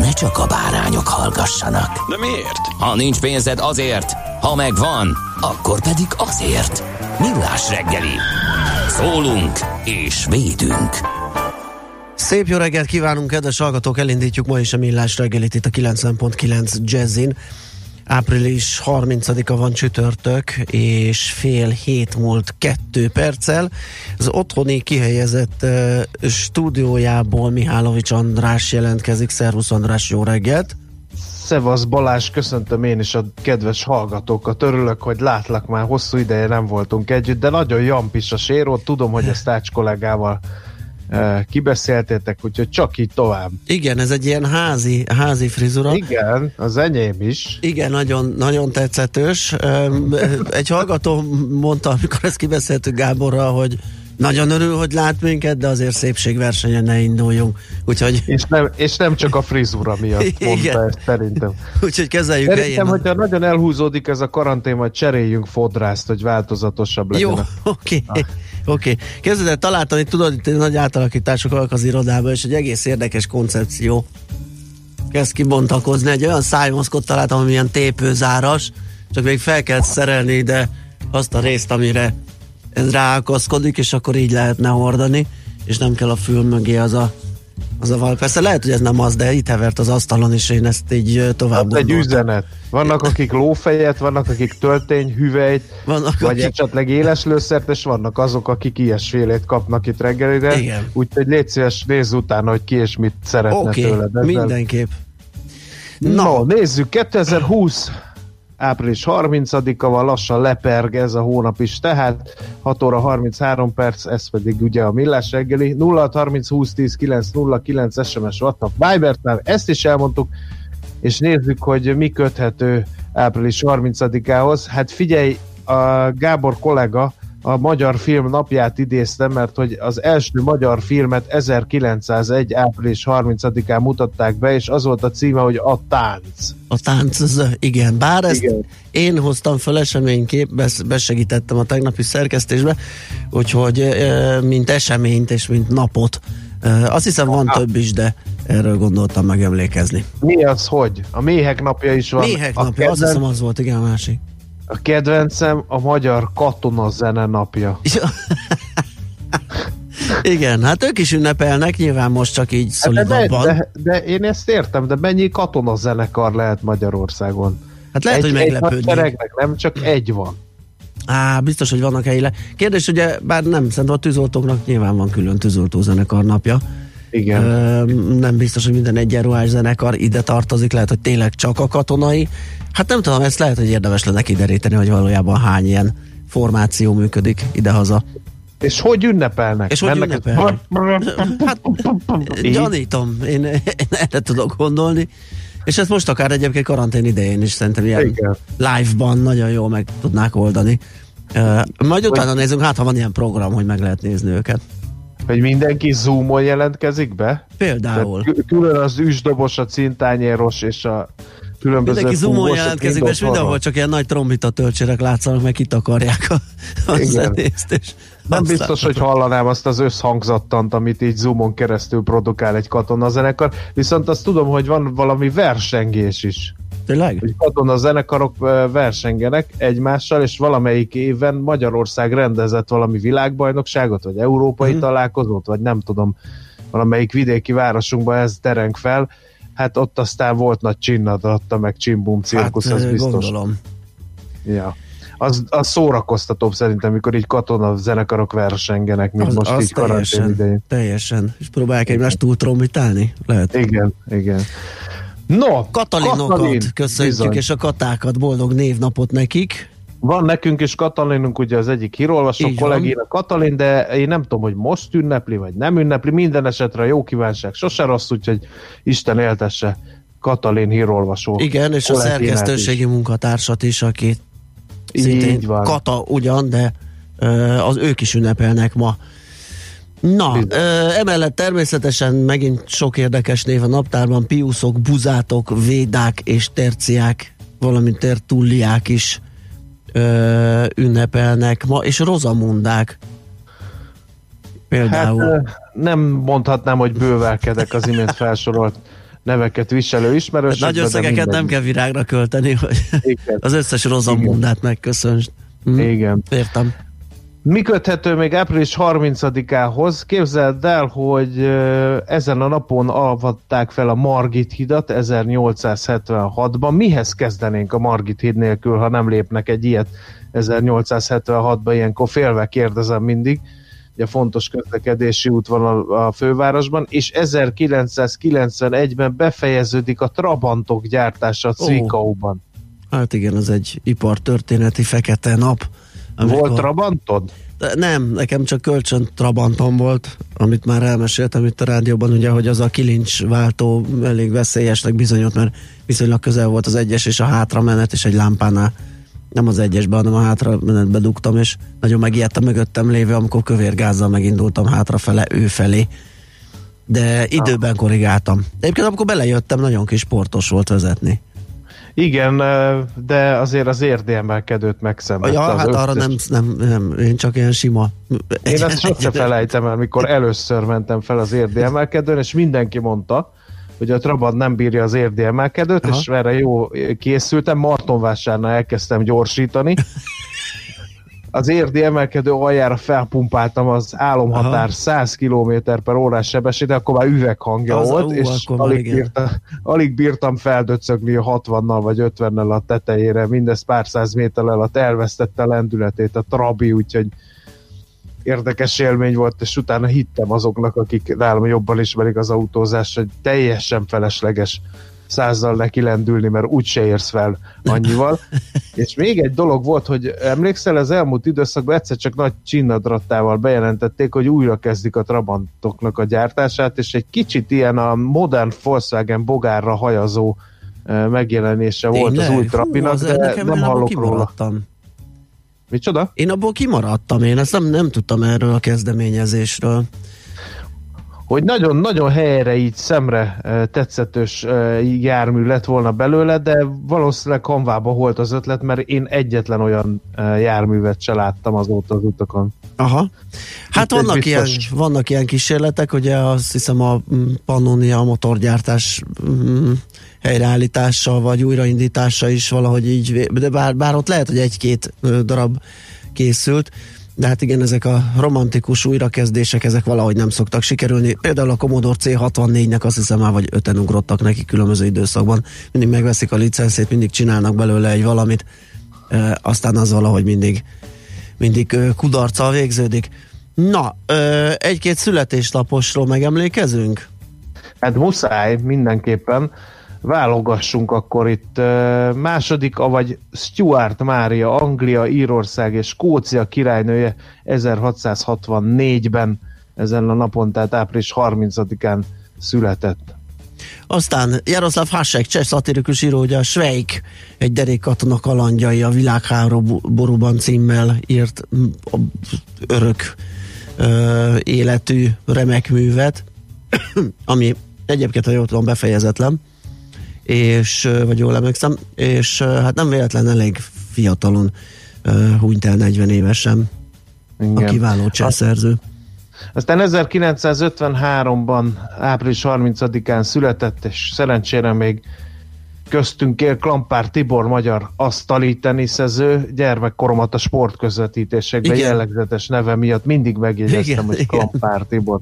ne csak a bárányok hallgassanak. De miért? Ha nincs pénzed azért, ha megvan, akkor pedig azért. Millás reggeli. Szólunk és védünk. Szép jó reggelt kívánunk, kedves hallgatók! Elindítjuk ma is a Millás reggelit itt a 90.9 Jazzin. Április 30-a van csütörtök, és fél hét múlt kettő perccel. Az otthoni kihelyezett uh, stúdiójából Mihálovics András jelentkezik. Szervusz András, jó reggelt! Szevasz Balázs, köszöntöm én is a kedves hallgatókat. Örülök, hogy látlak már hosszú ideje nem voltunk együtt, de nagyon jampis a séró. Tudom, hogy ezt Tács kollégával kibeszéltétek, úgyhogy csak így tovább. Igen, ez egy ilyen házi, házi frizura. Igen, az enyém is. Igen, nagyon, nagyon tetszetős. Egy hallgató mondta, amikor ezt kibeszéltük Gáborral, hogy nagyon örül, hogy lát minket, de azért szépségversenyen ne induljunk. Úgyhogy, És nem, és nem csak a frizura miatt Igen. mondta ezt szerintem. úgyhogy kezeljük Szerintem, helyén. hogyha nagyon elhúzódik ez a karantén, majd cseréljünk fodrászt, hogy változatosabb legyen. Jó, oké. Oké. Kezded el találtam, itt tudod, itt nagy átalakítások vannak az irodában, és egy egész érdekes koncepció kezd kibontakozni. Egy olyan szájmaszkot találtam, ami ilyen tépőzáras, csak még fel kell szerelni ide azt a részt, amire ez ráakaszkodik, és akkor így lehetne hordani, és nem kell a fül mögé az a az a val. Persze lehet, hogy ez nem az, de itt hevert az asztalon, és én ezt így tovább Hát egy üzenet. Vannak, akik lófejet, vannak, akik töltény, hüvelyt, Vannak, vagy akik- esetleg éleslőszert, és vannak azok, akik ilyesfélét kapnak itt reggelire. Igen. Úgyhogy légy szíves, nézz utána, hogy ki és mit szeretne Oké, tőled. ezzel. mindenképp. Na, no, nézzük, 2020 április 30-a van, lassan leperg ez a hónap is, tehát 6 óra 33 perc, ez pedig ugye a millás reggeli, 0 30 20 10 9 0 9 SMS WhatsApp Vibert már ezt is elmondtuk, és nézzük, hogy mi köthető április 30-ához. Hát figyelj, a Gábor kollega a magyar film napját idéztem, mert hogy az első magyar filmet 1901. április 30-án mutatták be, és az volt a címe, hogy A tánc. A tánc, igen. Bár ezt Igen. én hoztam fel eseménykép, besegítettem a tegnapi szerkesztésbe, úgyhogy mint eseményt és mint napot. Azt hiszem van több is, de erről gondoltam megemlékezni. Mi az, hogy? A méhek napja is van. Méhek napja, azt kedven- hiszem az volt, igen, a másik. A kedvencem a magyar katonazene napja. igen, hát ők is ünnepelnek, nyilván most csak így Hát de, de, szolidabban. de, én ezt értem, de mennyi katonazenekar lehet Magyarországon? Hát lehet, egy, hogy meglepődni. nem csak egy van. Á, biztos, hogy vannak helyile. Kérdés, ugye, bár nem, szerintem a tűzoltóknak nyilván van külön tűzoltó zenekar napja. Igen. Nem biztos, hogy minden egyenruhás zenekar ide tartozik, lehet, hogy tényleg csak a katonai. Hát nem tudom, ezt lehet, hogy érdemes lenne kideríteni, hogy valójában hány ilyen formáció működik idehaza. És hogy ünnepelnek? És hogy Mennek- ünnepelnek? Hát, gyanítom, én, én erre tudok gondolni. És ezt most akár egyébként karantén idején is szerintem ilyen Igen. live-ban nagyon jól meg tudnák oldani. Uh, majd utána nézzünk, hát ha van ilyen program, hogy meg lehet nézni őket. Hogy mindenki Zoomon jelentkezik be? Például. Tehát kü- külön az üsdobos, a cintányéros és a különböző Mindenki zoomon jelentkezik, és mindenhol csak ilyen nagy trombita töltsérek látszanak, meg kitakarják a, a zenészt. És Nem biztos, hogy hallanám azt az összhangzattant, amit így Zoomon keresztül produkál egy katonazenekar, viszont azt tudom, hogy van valami versengés is. Tényleg? Hogy katonazenekarok ö, versengenek egymással, és valamelyik éven Magyarország rendezett valami világbajnokságot, vagy európai Mhm. találkozót, vagy nem tudom, valamelyik vidéki városunkban ez tereng fel. hát ott aztán volt nagy csinnadatta, meg csimbum cirkusz, hát, az biztos. Gondolom. Ja. Az, az szórakoztatóbb szerintem, mikor így katona zenekarok versengenek, mint az, most az így karantén idején. Teljesen. És próbálják egymást túltrombitálni? Lehet. Igen, igen. No, Katalinokat Katalin, köszöntjük, bizony. és a katákat, boldog névnapot nekik. Van nekünk is Katalinunk, ugye az egyik hírolvasó kollégina Katalin, de én nem tudom, hogy most ünnepli, vagy nem ünnepli, minden esetre jó kívánság sose rossz, úgyhogy Isten éltesse Katalin hírolvasó. Igen, és a szerkesztőségi is. munkatársat is, aki szintén. Kata ugyan, de az ők is ünnepelnek ma. Na, ö, emellett természetesen megint sok érdekes név a naptárban, piuszok, buzátok, védák és terciák, valamint tertulliák is ö, ünnepelnek ma, és rozamundák. Például. Hát, nem mondhatnám, hogy bővelkedek az imént felsorolt neveket viselő ismerősökbe. Nagy összegeket nem kell virágra költeni, hogy Igen. az összes rozamundát megköszönj. Hm? Igen. Értem. Mi köthető még április 30-ához? Képzeld el, hogy ezen a napon alvatták fel a Margit hidat 1876-ban. Mihez kezdenénk a Margit híd nélkül, ha nem lépnek egy ilyet 1876-ban? Ilyenkor félve kérdezem mindig. Ugye fontos közlekedési út van a, a fővárosban, és 1991-ben befejeződik a Trabantok gyártása Cvikauban. Oh. Hát igen, az egy ipartörténeti fekete nap amikor... Volt Trabantod? Nem, nekem csak kölcsön Trabantom volt, amit már elmeséltem itt a rádióban, ugye, hogy az a kilincs váltó elég veszélyesnek bizonyult, mert viszonylag közel volt az egyes és a hátra menet, és egy lámpánál nem az egyesbe, hanem a hátra menetbe dugtam, és nagyon megijedtem mögöttem lévő, amikor kövérgázzal megindultam hátrafele, ő felé. De időben korrigáltam. De egyébként amikor belejöttem, nagyon kis sportos volt vezetni. Igen, de azért az érdemelkedőt megszenvedte. Ja, hát arra nem, nem, nem, én csak ilyen sima. Én ezt sose felejtem el, mikor először mentem fel az érdemelkedőn, és mindenki mondta, hogy a Trabant nem bírja az érdemelkedőt, és erre jó készültem, Martonvásárnál elkezdtem gyorsítani, az érdi emelkedő aljára felpumpáltam az álomhatár Aha. 100 km per órás sebességet, akkor már üveghangja az, volt, ú, és alig, bírta, alig bírtam feldöcögni a 60-nal vagy 50-nel a tetejére, mindezt pár száz méter alatt elvesztette lendületét a Trabi, úgyhogy érdekes élmény volt, és utána hittem azoknak, akik nálam jobban ismerik az autózást, hogy teljesen felesleges százzal neki lendülni, mert úgyse érsz fel annyival. és még egy dolog volt, hogy emlékszel, az elmúlt időszakban egyszer csak nagy csinnadrattával bejelentették, hogy újra kezdik a Trabantoknak a gyártását, és egy kicsit ilyen a modern Volkswagen bogárra hajazó megjelenése Tényleg? volt az új Trabinak, Hú, de nem hallok róla. Micsoda? Én abból kimaradtam, én ezt nem, nem tudtam erről a kezdeményezésről hogy nagyon-nagyon helyre így szemre tetszetős jármű lett volna belőle, de valószínűleg kanvába volt az ötlet, mert én egyetlen olyan járművet se láttam azóta az utakon. Aha. Hát vannak biztos... ilyen, vannak ilyen kísérletek, ugye azt hiszem a mm, Pannonia motorgyártás mm, helyreállítása vagy újraindítása is valahogy így, de bár, bár ott lehet, hogy egy-két darab készült, de hát igen, ezek a romantikus újrakezdések, ezek valahogy nem szoktak sikerülni. Például a Commodore C64-nek azt hiszem már, vagy öten ugrottak neki különböző időszakban. Mindig megveszik a licenszét, mindig csinálnak belőle egy valamit, e, aztán az valahogy mindig, mindig kudarccal végződik. Na, egy-két születésnaposról megemlékezünk? Hát muszáj mindenképpen válogassunk akkor itt második, avagy Stuart Mária, Anglia, Írország és Skócia királynője 1664-ben ezen a napon, tehát április 30-án született. Aztán Jaroszláv Hasek, cseh szatirikus író, ugye a Sveik, egy derékkatona kalandjai a világháborúban címmel írt örök ö, életű remek művet, ami egyébként, ha jól tudom, befejezetlen és, vagy jól emlékszem, és hát nem véletlen elég fiatalon hunyt el 40 évesen Igen. a kiváló cseszerző. Aztán 1953-ban április 30-án született, és szerencsére még köztünk él Klampár Tibor magyar asztali teniszező, gyermekkoromat a sportközvetítésekben jellegzetes neve miatt mindig megjegyeztem, hogy Klampár Tibor.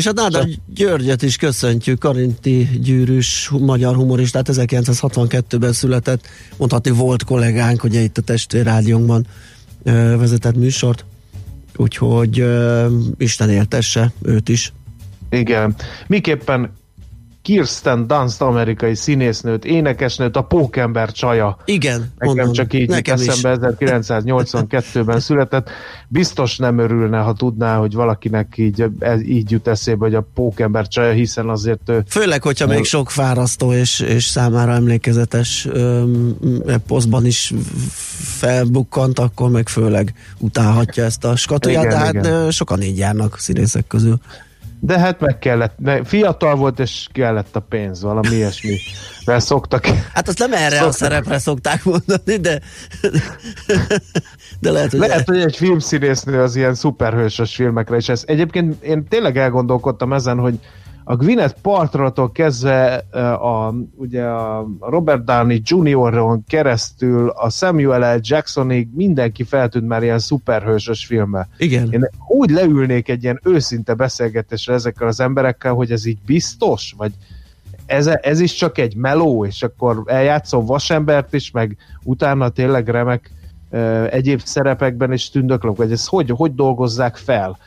És a Náda Györgyet is köszöntjük, Karinti gyűrűs magyar humoristát, 1962-ben született, mondhatni volt kollégánk, ugye itt a testvérrádiónkban vezetett műsort, úgyhogy Isten éltesse őt is. Igen. Miképpen Kirsten Dunst, amerikai színésznőt, énekesnőt, a Pókember csaja. Igen, Nekem mondom, csak így nekem eszembe 1982-ben született. Biztos nem örülne, ha tudná, hogy valakinek így, így jut eszébe, hogy a Pókember csaja, hiszen azért ő... Főleg, hogyha még sok fárasztó és, és számára emlékezetes posztban is felbukkant, akkor meg főleg utálhatja ezt a skatulját, de hát igen. sokan így járnak színészek közül. De hát meg kellett, fiatal volt, és kellett a pénz, valami ilyesmi. Mert szoktak. Hát azt nem erre szoktak. a szerepre szokták mondani, de de lehet, hogy... Lehet, hogy egy filmszínésznő az ilyen szuperhősös filmekre, és ez egyébként én tényleg elgondolkodtam ezen, hogy a Gwyneth Paltrow-tól kezdve a, ugye a Robert Downey Jr.-on keresztül a Samuel L. Jacksonig mindenki feltűnt már ilyen szuperhősös filme. Igen. Én úgy leülnék egy ilyen őszinte beszélgetésre ezekkel az emberekkel, hogy ez így biztos, vagy ez, ez is csak egy meló, és akkor eljátszom vasembert is, meg utána tényleg remek egyéb szerepekben is tündöklök, vagy ezt hogy, hogy dolgozzák fel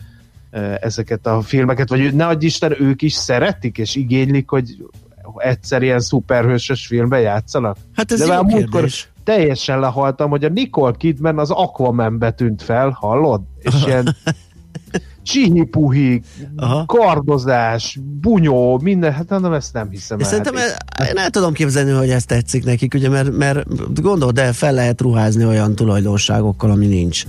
ezeket a filmeket, vagy ne adj Isten, ők is szeretik és igénylik, hogy egyszer ilyen szuperhősös filmbe játszanak. Hát ez De jó múltkor teljesen lehaltam, hogy a Nicole Kidman az Aquaman tűnt fel, hallod? És ilyen csihipuhi, kardozás, bunyó, minden, hát nem, ezt nem hiszem el. Szerintem el, én el tudom képzelni, hogy ez tetszik nekik, ugye, mert, mert gondold el, fel lehet ruházni olyan tulajdonságokkal, ami nincs.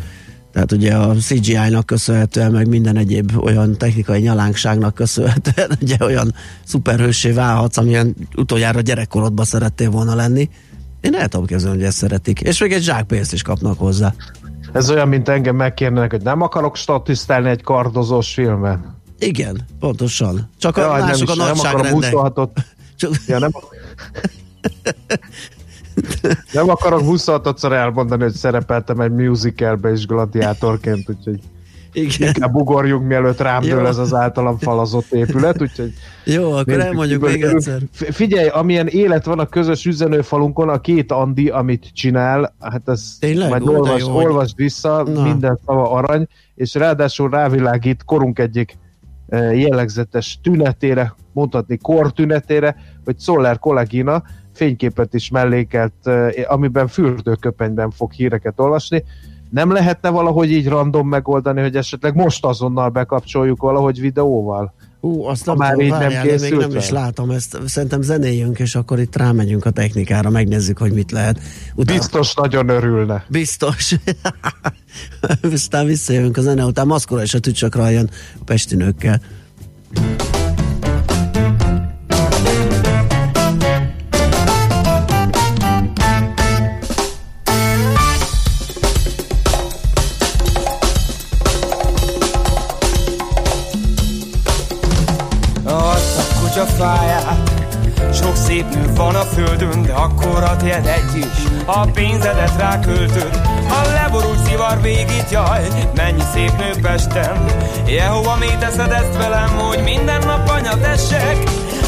Tehát ugye a CGI-nak köszönhetően, meg minden egyéb olyan technikai nyalánkságnak köszönhetően, ugye olyan szuperhősé válhatsz, amilyen utoljára gyerekkorodban szerettél volna lenni. Én el tudom képzelni, hogy ezt szeretik. És még egy zsákpénzt is kapnak hozzá. Ez olyan, mint engem megkérnek, hogy nem akarok statisztálni egy kardozós filmen. Igen, pontosan. Csak ja, a mások a nagyságrendek. Csak... Ja, nem... Nem akarok 26-szor elmondani, hogy szerepeltem egy musicalbe is gladiátorként, úgyhogy igen. Inkább ugorjunk, mielőtt rám dől ez az általam falazott épület, úgyhogy... Jó, akkor elmondjuk még egyszer. Figyelj, amilyen élet van a közös üzenőfalunkon, a két Andi, amit csinál, hát ez Tényleg? majd olvas, jó, olvasd vissza, Na. minden szava arany, és ráadásul rávilágít korunk egyik eh, jellegzetes tünetére, mondhatni kortünetére, hogy Szoller kollégina fényképet is mellékelt, amiben fürdőköpenyben fog híreket olvasni. Nem lehetne valahogy így random megoldani, hogy esetleg most azonnal bekapcsoljuk valahogy videóval? Ú, azt nem már így várjál, nem még nem is látom ezt. Szerintem zenéjünk, és akkor itt rámegyünk a technikára, megnézzük, hogy mit lehet. Utána... Biztos nagyon örülne. Biztos. Aztán visszajövünk a zene után. Maszkora és a tücsakra jön a pestinőkkel. De akkor a tiéd egy is. A pénzedet ráköltöd A leborult szivar végít, jaj. Mennyi szép nő Pesten Jehova, mi teszed ezt velem, hogy minden nap anyatessek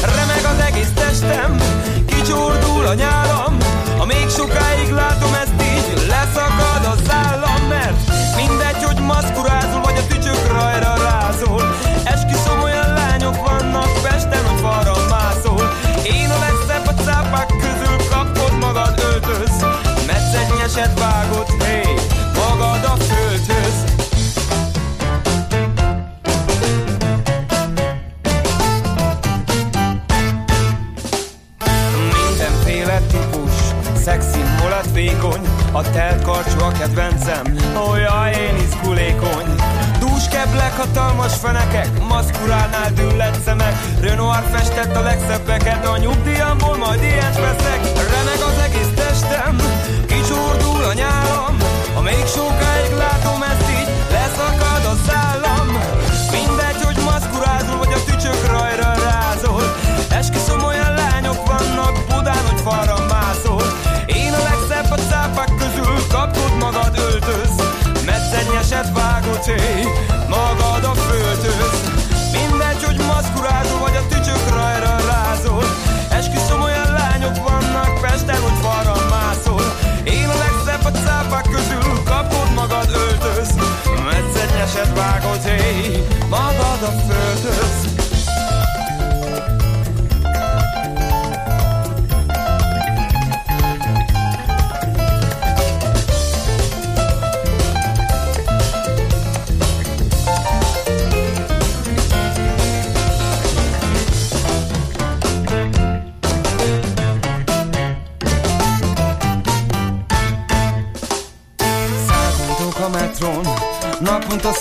Remeg az egész testem Kicsordul a nyálam. Ha még sokáig látom ezt így Leszakad az állam, mert Mindegy, hogy maszkurázol, vagy a tücsök rajra rázol vékony A telt karcsú a kedvencem, olyan én izgulékony. Keblek, hatalmas fenekek, maszkuránál düllett szemek. Renoir festett a legszebbeket, a nyugdíjamból majd ilyet veszek. Remeg az egész testem, kicsordul a nyálam Ha még sokáig látom ezt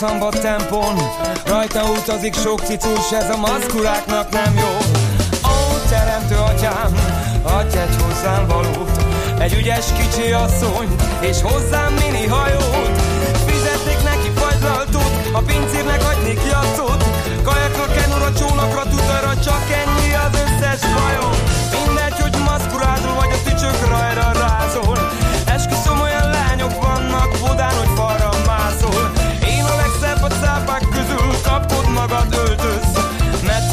szambat tempón. Rajta utazik sok cicus Ez a maszkuláknak nem jó. Ó, teremtő atyám Adj egy hozzám valót. Egy ügyes kicsi asszony És hozzám mini hajót. Fizetnék neki fagylaltót A pincérnek adnék jatszót Kajakra, kenura, csónakra, tutajra Csak ennyi az összes bajom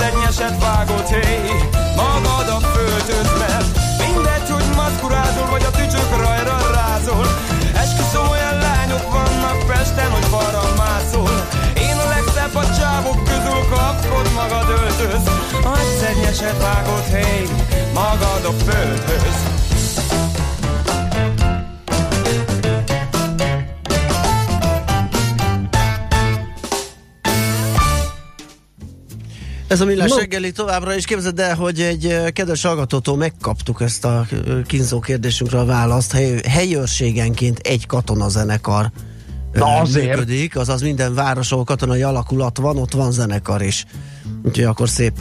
Mert szegnyeset vágod, hé Magad a földöz, mert Mindegy, hogy maszkurázol Vagy a tücsök rajra rázol. Esküszöm olyan lányok vannak Pesten, hogy falra mászol. Én a legszebb a csávok közül Kapkod magad öltöz Nagy szegnyeset vágod, hé Magad a földhöz Ez a millás No. reggeli továbbra is képzeld el, hogy egy kedves hallgatótól megkaptuk ezt a kínzó kérdésünkre a választ. Hely, helyőrségenként egy katonazenekar Na azért. működik, azaz minden város, ahol katonai alakulat van, ott van zenekar is. Úgyhogy akkor szép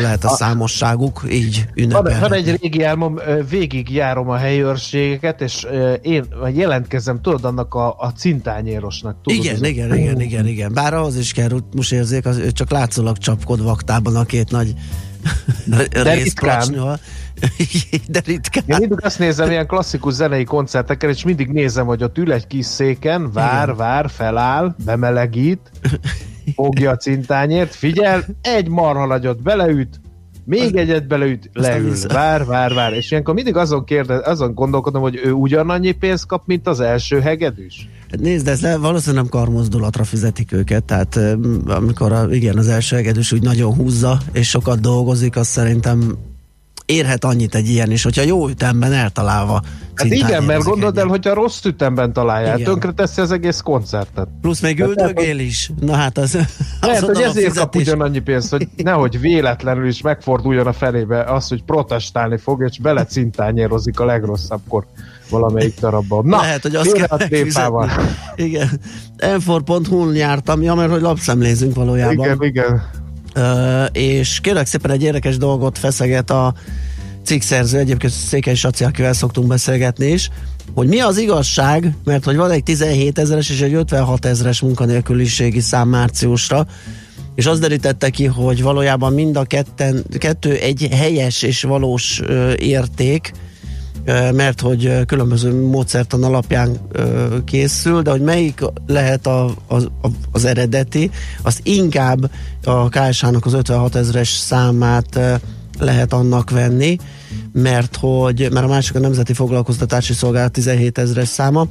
lehet a számosságuk, így Van, ünnepelni. van egy régi álmom, végig járom a helyőrségeket, és ö, én jelentkezem, tudod, annak a, a cintányérosnak. Tudod, Igen, az- igen, igen, igen, igen. Bár ahhoz is kell rutmus érzék, az, ő csak látszólag csapkod vaktában a két nagy részplacsnyval. De ritkán. Én mindig azt nézem ilyen klasszikus zenei koncerteken, és mindig nézem, hogy ott ül egy kis széken, vár, Igen. vár, feláll, bemelegít, fogja a cintányért, figyel, egy marha nagyot beleüt, még egyet beleüt, leül, vár, vár, vár, és ilyenkor mindig azon, kérde, azon gondolkodom, hogy ő ugyanannyi pénzt kap, mint az első hegedűs. Hát Nézd, ez le- valószínűleg nem karmozdulatra fizetik őket, tehát amikor a, igen, az első egedűs úgy nagyon húzza, és sokat dolgozik, az szerintem érhet annyit egy ilyen is, hogyha jó ütemben eltalálva. Hát igen, mert gondold el, egyet. hogyha rossz ütemben találják, Igen. tönkre teszi az egész koncertet. Plusz még lehet, üldögél is. Na hát az, Lehet, hogy a ezért kap ugyanannyi pénzt, hogy nehogy véletlenül is megforduljon a felébe az, hogy protestálni fog, és belecintányérozik a legrosszabbkor valamelyik darabban. Na, Lehet, hogy azt kell a tépával. Igen. Enfor.hu-n jártam, ja, mert hogy lapszemlézünk valójában. Igen, igen. És kérlek szépen egy érdekes dolgot feszeget a cikkszerző, egyébként Székely Saci, akivel szoktunk beszélgetni is, hogy mi az igazság, mert hogy van egy 17 ezeres és egy 56 ezeres munkanélküliségi szám márciusra, és az derítette ki, hogy valójában mind a ketten, kettő egy helyes és valós ö, érték, mert hogy különböző módszertan alapján készül, de hogy melyik lehet a, a, az eredeti, azt inkább a KSH-nak az 56 ezeres számát lehet annak venni, mert hogy mert a másik a Nemzeti Foglalkoztatási Szolgálat 17 ezeres száma,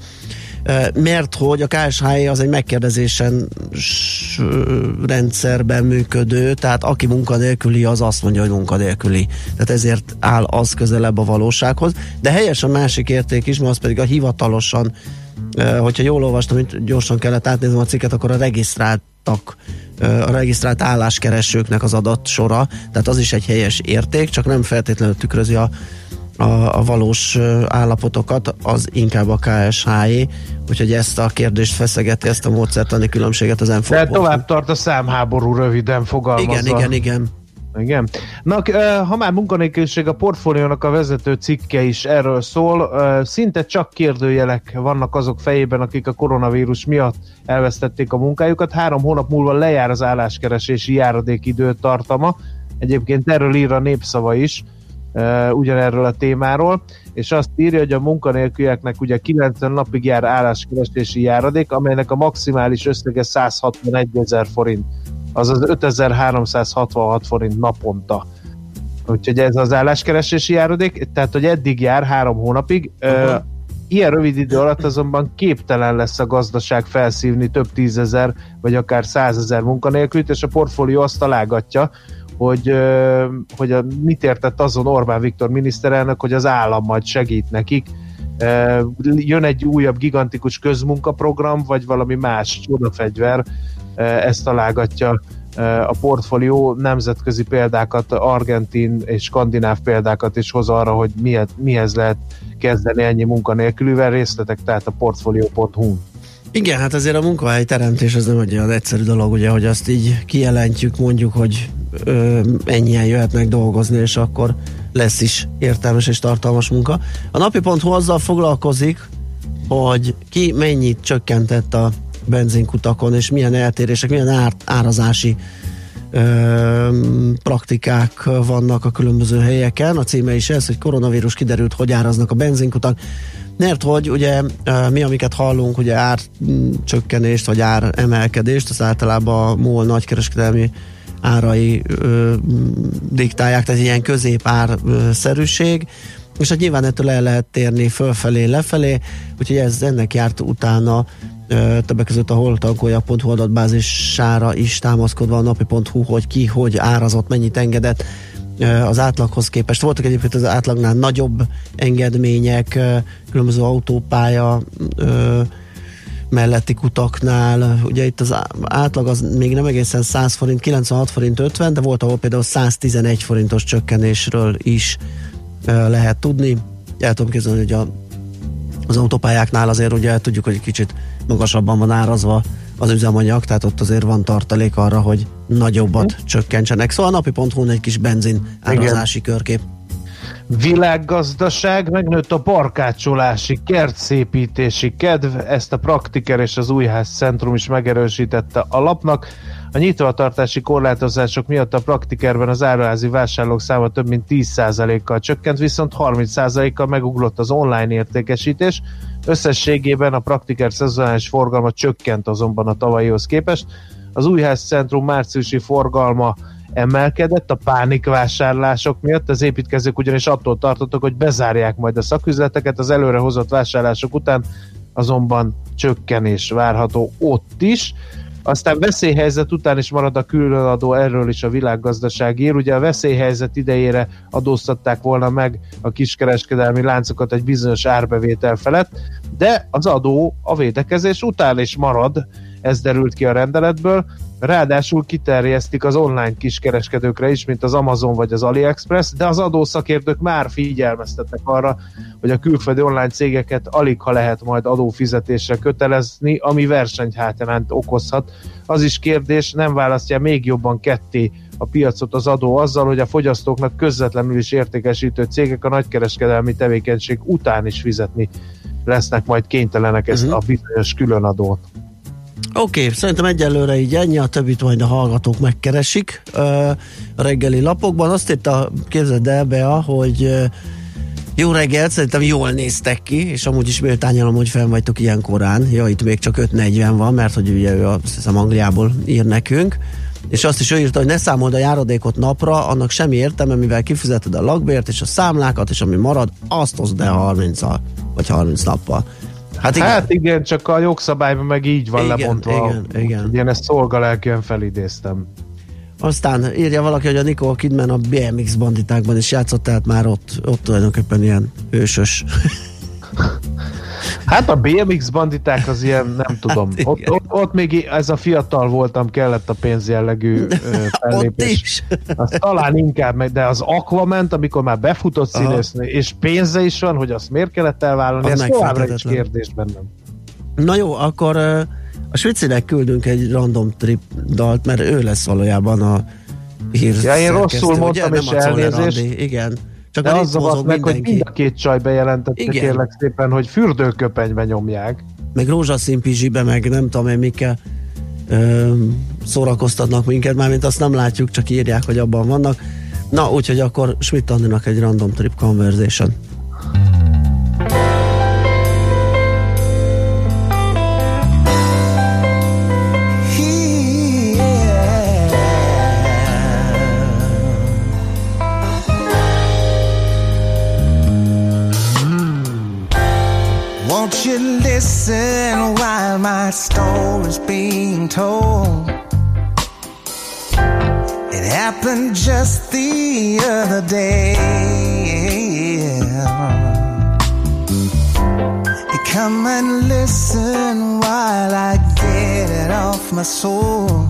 mert hogy a KSH az egy megkérdezésen rendszerben működő, tehát aki munkanélküli, az azt mondja, hogy munkanélküli. Tehát ezért áll az közelebb a valósághoz. De helyes a másik érték is, mert az pedig a hivatalosan, hogyha jól olvastam, itt gyorsan kellett átnéznem a cikket, akkor a regisztráltak a regisztrált álláskeresőknek az adatsora, tehát az is egy helyes érték, csak nem feltétlenül tükrözi a, a, a valós állapotokat, az inkább a KSH-é, úgyhogy ezt a kérdést feszegeti, ezt a módszertani különbséget az m De tovább tart a számháború röviden fogalmazva. Igen, igen, igen. Igen. Na, ha már munkanélküliség, a portfóliónak a vezető cikke is erről szól. Szinte csak kérdőjelek vannak azok fejében, akik a koronavírus miatt elvesztették a munkájukat. Három hónap múlva lejár az álláskeresési járadékidő tartama. Egyébként erről ír a népszava is, ö, ugyanerről a témáról, és azt írja, hogy a munkanélkülieknek ugye 90 napig jár álláskeresési járadék, amelynek a maximális összege 161 ezer forint azaz 5366 forint naponta. Úgyhogy ez az álláskeresési járadék, tehát hogy eddig jár három hónapig. Uh, ilyen rövid idő alatt azonban képtelen lesz a gazdaság felszívni több tízezer, vagy akár százezer munkanélkülit, és a portfólió azt találgatja, hogy, hogy a, mit értett azon Orbán Viktor miniszterelnök, hogy az állam majd segít nekik. Jön egy újabb gigantikus közmunkaprogram, vagy valami más csodafegyver, ezt találgatja a portfólió nemzetközi példákat, argentin és skandináv példákat is hoz arra, hogy mihez, mihez lehet kezdeni ennyi munkanélkülűvel, részletek tehát a portfolio.hu. Igen, hát azért a munkahely teremtés ez nem egy olyan egyszerű dolog, ugye, hogy azt így kijelentjük, mondjuk, hogy ö, ennyien jöhetnek dolgozni, és akkor lesz is értelmes és tartalmas munka. A napi.hu azzal foglalkozik, hogy ki mennyit csökkentett a benzinkutakon, és milyen eltérések, milyen ár, árazási ö, praktikák vannak a különböző helyeken. A címe is ez, hogy koronavírus kiderült, hogy áraznak a benzinkutak. Mert hogy ugye mi, amiket hallunk, ugye árcsökkenést vagy ár emelkedést, az általában a MOL nagykereskedelmi árai ö, diktálják, tehát ilyen középárszerűség, és hát nyilván ettől el lehet térni fölfelé, lefelé, úgyhogy ez ennek járt utána ö, többek között a holtankolja.hu adatbázisára is támaszkodva a napi.hu, hogy ki, hogy árazott, mennyit engedett az átlaghoz képest. Voltak egyébként az átlagnál nagyobb engedmények, különböző autópálya melletti kutaknál, ugye itt az átlag az még nem egészen 100 forint, 96 forint 50, de volt ahol például 111 forintos csökkenésről is lehet tudni. El tudom képzelni, hogy a, az autópályáknál azért ugye tudjuk, hogy kicsit magasabban van árazva az üzemanyag, tehát ott azért van tartalék arra, hogy nagyobbat hm. csökkentsenek. Szóval a napi.hu egy kis benzin árazási körkép. Világgazdaság, megnőtt a barkácsolási, kertszépítési kedv, ezt a praktiker és az újház centrum is megerősítette a lapnak. A nyitvatartási korlátozások miatt a praktikerben az áruházi vásárlók száma több mint 10%-kal csökkent, viszont 30%-kal megugrott az online értékesítés. Összességében a praktiker szezonális forgalma csökkent azonban a tavalyihoz képest. Az újház centrum márciusi forgalma emelkedett a pánikvásárlások miatt. Az építkezők ugyanis attól tartottak, hogy bezárják majd a szaküzleteket, az előre hozott vásárlások után azonban csökkenés várható ott is. Aztán veszélyhelyzet után is marad a különadó, erről is a világgazdaság ír. Ugye a veszélyhelyzet idejére adóztatták volna meg a kiskereskedelmi láncokat egy bizonyos árbevétel felett, de az adó a védekezés után is marad, ez derült ki a rendeletből. Ráadásul kiterjesztik az online kiskereskedőkre is, mint az Amazon vagy az AliExpress, de az adószakértők már figyelmeztetnek arra, hogy a külföldi online cégeket alig ha lehet majd adófizetésre kötelezni, ami versenyhátrányt okozhat. Az is kérdés, nem választja még jobban ketté a piacot az adó azzal, hogy a fogyasztóknak közvetlenül is értékesítő cégek a nagykereskedelmi tevékenység után is fizetni lesznek majd kénytelenek ezt uh-huh. a bizonyos különadót. Oké, okay, szerintem egyelőre így ennyi, a többit majd a hallgatók megkeresik uh, a reggeli lapokban. Azt írta, képzeld el, Bea, hogy uh, jó reggelt, szerintem jól néztek ki, és amúgy is méltányolom, hogy fenn vagytok ilyen korán. Ja, itt még csak 5.40 van, mert hogy ugye ő azt hiszem Angliából ír nekünk. És azt is ő írta, hogy ne számold a járadékot napra, annak semmi értelme, mivel kifizeted a lakbért és a számlákat, és ami marad, azt hozd el 30 vagy 30 nappal. Hát igen. hát igen, csak a jogszabályban meg így van igen, lebontva. Igen, igen. Én ezt szolgalelkűen felidéztem. Aztán írja valaki, hogy a Nicole Kidman a BMX banditákban is játszott, tehát már ott, ott tulajdonképpen ilyen hősös Hát a BMX banditák az ilyen, nem tudom. Hát ott, ott, ott még ez a fiatal voltam, kellett a pénzjellegű fellépés. Az talán inkább, de az Aquament, amikor már befutott színészni, és pénze is van, hogy azt miért kellett elvállalni, az ez továbbra is kérdés bennem. Na jó, akkor a Svicinek küldünk egy random trip dalt, mert ő lesz valójában a hír Ja, én rosszul mondtam, és elnézést. Igen. Csak De az zavart meg, mindenki. hogy mind a két csaj bejelentette kérlek szépen, hogy fürdőköpenybe nyomják. Meg rózsaszín pizsibe, meg nem tudom én mikkel ö, szórakoztatnak minket, mármint azt nem látjuk, csak írják, hogy abban vannak. Na, úgyhogy akkor Schmidt Andinak egy random trip conversation. My story's being told. It happened just the other day. Come and listen while I get it off my soul.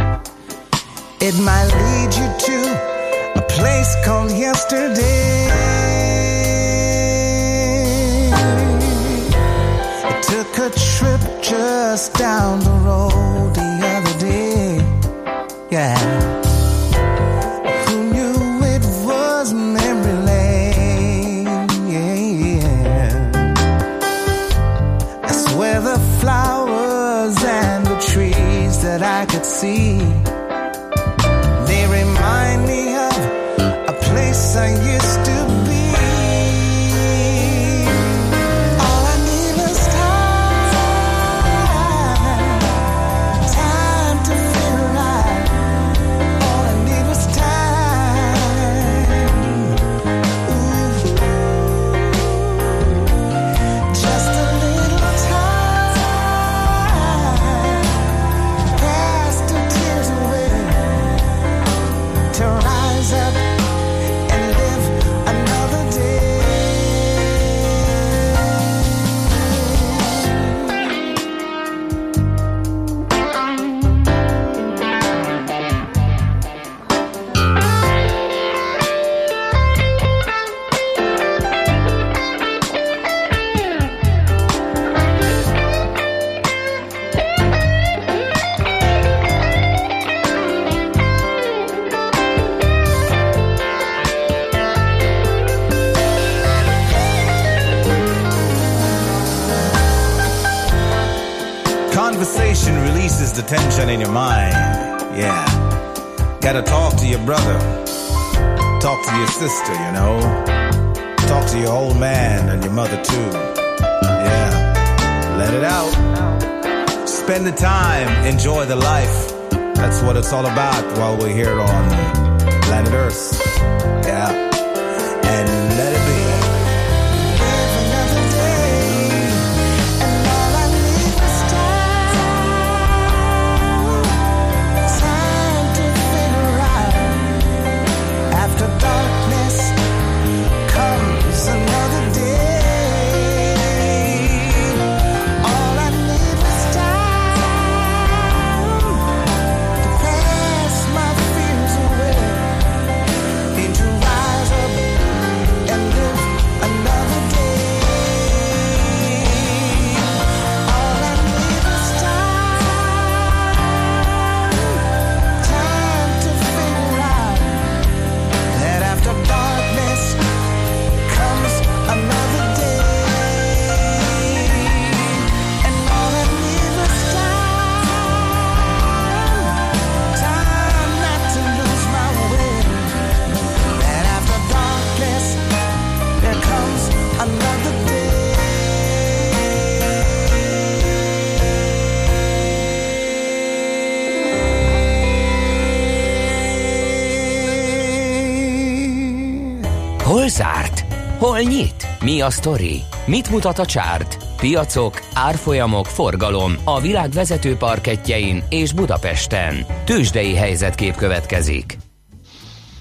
It might lead you to a place called yesterday. Down the road the other day. Yeah. All about a sztori? Mit mutat a csárt? Piacok, árfolyamok, forgalom a világ vezető parketjein és Budapesten. Tősdei helyzetkép következik.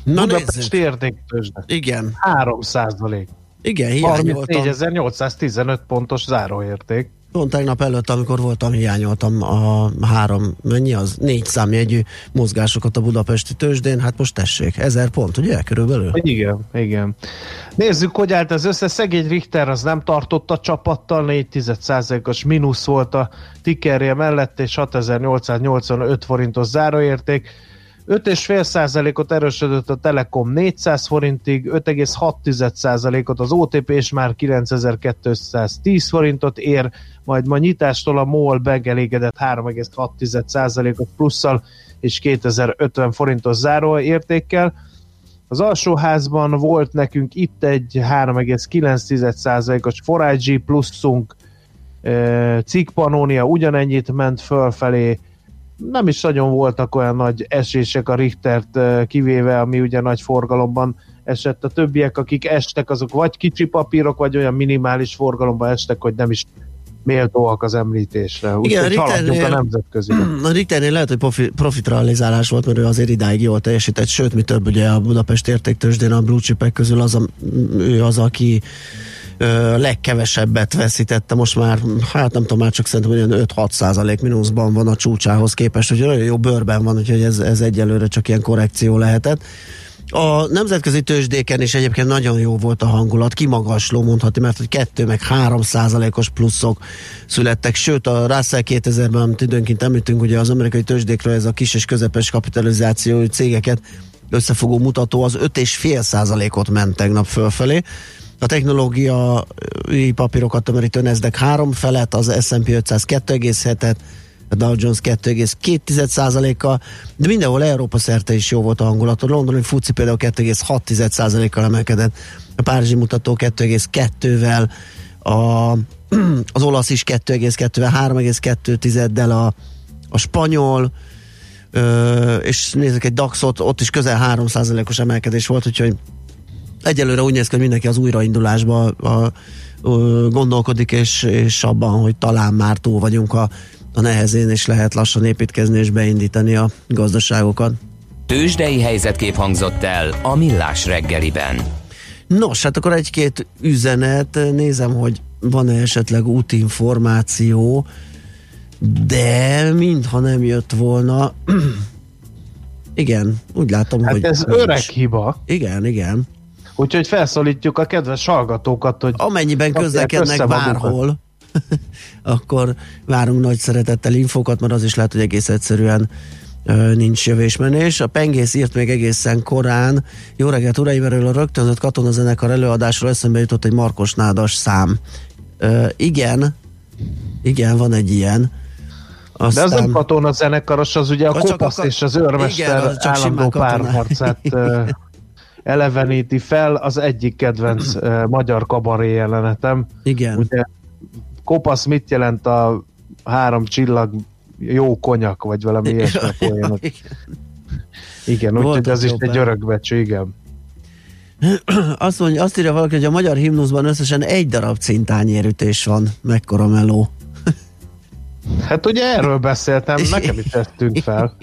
Na Budapest nézzük. értéktőzsde. Igen, 3 százalék. igen, hiányoltam. 34.815 pontos záróérték. Pont tegnap előtt, amikor voltam, hiányoltam a három, mennyi az? Négy számjegyű mozgásokat a budapesti tőzsdén, hát most tessék, ezer pont, ugye, körülbelül? Igen, igen. Nézzük, hogy állt az össze. Szegény Richter az nem tartott a csapattal, 4,1%-os mínusz volt a tickerje mellett, és 6885 forintos záróérték. 5,5%-ot erősödött a Telekom 400 forintig, 5,6%-ot az OTP és már 9210 forintot ér, majd ma nyitástól a MOL megelégedett 3,6%-ot plusszal és 2050 forintos záróértékkel. Az alsóházban volt nekünk itt egy 3,9%-os Forage pluszunk, Cikk Pannonia ugyanennyit ment fölfelé, nem is nagyon voltak olyan nagy esések a Richtert kivéve, ami ugye nagy forgalomban esett. A többiek, akik estek, azok vagy kicsi papírok, vagy olyan minimális forgalomban estek, hogy nem is méltóak az említésre. Úgyhogy Richternél- haladjunk a nemzetközi. A Richternél lehet, hogy profi, profitrealizálás volt, mert ő azért idáig jól teljesített, sőt, mi több, ugye a Budapest értéktősdén a blue chipek közül az, a, ő az, aki ö, legkevesebbet veszítette, most már, hát nem tudom, már csak szerintem olyan 5-6 százalék mínuszban van a csúcsához képest, hogy nagyon jó bőrben van, úgyhogy ez, ez egyelőre csak ilyen korrekció lehetett. A nemzetközi tőzsdéken is egyébként nagyon jó volt a hangulat, kimagasló mondhatni, mert hogy 2 meg 3 százalékos pluszok születtek, sőt a Russell 2000-ben, amit időnként említünk, ugye az amerikai tőzsdékről ez a kis és közepes kapitalizáció cégeket összefogó mutató az 5,5 százalékot ment tegnap fölfelé. A technológiai papírokat tömörítő Nasdaq 3 felett, az S&P 500 2,7-et, a Dow Jones 2,2%-kal, de mindenhol Európa szerte is jó volt a hangulat. A londoni FUCI például 2,6%-kal emelkedett, a Párizsi mutató 2,2-vel, a, az olasz is 2,2-vel, 3,2-del a, a spanyol, ö, és nézzük egy DAX-ot, ott is közel 3%-os emelkedés volt, úgyhogy egyelőre úgy néz ki, hogy mindenki az újraindulásba a, a, gondolkodik, és, és abban, hogy talán már túl vagyunk a a nehezén, és lehet lassan építkezni és beindítani a gazdaságokat. Tőzsdei helyzetkép hangzott el a Millás reggeliben. Nos, hát akkor egy-két üzenet, nézem, hogy van-e esetleg útinformáció, de mintha nem jött volna. igen, úgy látom, hát hogy... ez öreg is. hiba. Igen, igen. Úgyhogy felszólítjuk a kedves hallgatókat, hogy... Amennyiben közlekednek bárhol, akkor várunk nagy szeretettel infokat, mert az is lehet, hogy egész egyszerűen nincs jövésmenés. A Pengész írt még egészen korán. Jó reggelt, uraim, erről a rögtönzött katonazenekar előadásról eszembe jutott egy Markos Nádas szám. Ö, igen, igen, van egy ilyen. Aztán... De az nem katona zenekaros, az ugye a kopasz a... és az őrmester igen, az állandó párharcát eleveníti fel. Az egyik kedvenc magyar kabaré jelenetem. Igen. Ugye kopasz mit jelent a három csillag jó konyak, vagy valami ilyesmi igen. Igen, úgyhogy ez is egy örökbecső, igen. Azt, mondja, azt írja valaki, hogy a magyar himnuszban összesen egy darab cintányérütés van. Mekkora meló. Hát ugye erről beszéltem, nekem is tettünk fel.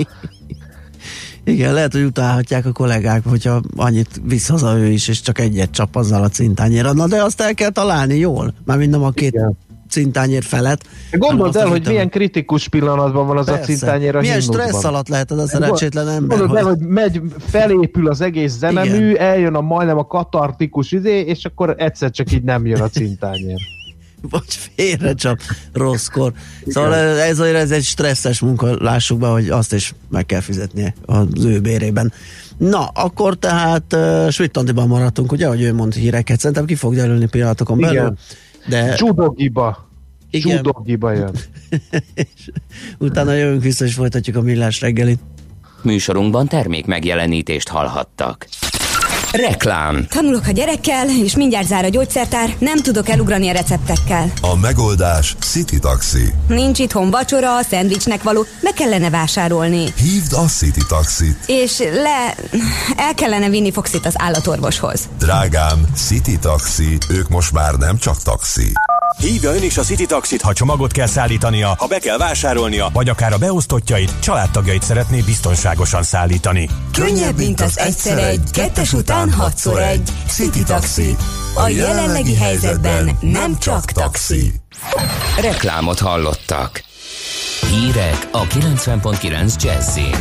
Igen, lehet, hogy utálhatják a kollégák, hogyha annyit visz haza ő is, és csak egyet csap azzal a cintányéra. Na de azt el kell találni jól, már mind a két Igen cintányér felett. Gondold el, hogy milyen kritikus pillanatban van az Persze. a cintányér a Milyen stressz alatt lehet az a szerencsétlen ember. Gondold el, hogy megy, felépül az egész zenemű, Igen. eljön a majdnem a katartikus izé, és akkor egyszer csak így nem jön a cintányér. Vagy félre csak rosszkor. Szóval ez, ez egy stresszes munka, lássuk be, hogy azt is meg kell fizetnie az ő bérében. Na, akkor tehát uh, Svittandiban maradtunk, ugye, hogy ő mond híreket. Szerintem ki fog jelölni pillanatokon belül. De... Csudogiba. Igen. Csudogiba jön. Utána jövünk vissza, és folytatjuk a millás reggelit. Műsorunkban termék megjelenítést hallhattak. Reklám. Tanulok a gyerekkel, és mindjárt zár a gyógyszertár, nem tudok elugrani a receptekkel. A megoldás City Taxi. Nincs itthon vacsora, a szendvicsnek való, meg kellene vásárolni. Hívd a City Taxit. És le... el kellene vinni Foxit az állatorvoshoz. Drágám, City Taxi, ők most már nem csak taxi. Hívja ön is a City Taxit, ha csomagot kell szállítania, ha be kell vásárolnia, vagy akár a beosztottjait, családtagjait szeretné biztonságosan szállítani. Könnyebb, mint az egyszer egy, kettes után hatszor egy. City Taxi. A jelenlegi helyzetben nem csak taxi. Reklámot hallottak. Hírek a 90.9 Jazzin.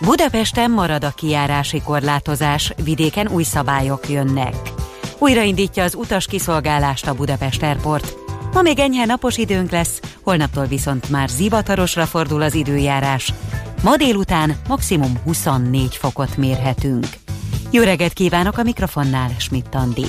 Budapesten marad a kiárási korlátozás, vidéken új szabályok jönnek. Újraindítja az utas kiszolgálást a Budapest Airport. Ma még enyhe napos időnk lesz, holnaptól viszont már zivatarosra fordul az időjárás. Ma délután maximum 24 fokot mérhetünk. Jó reggelt kívánok a mikrofonnál, Schmidt Andi.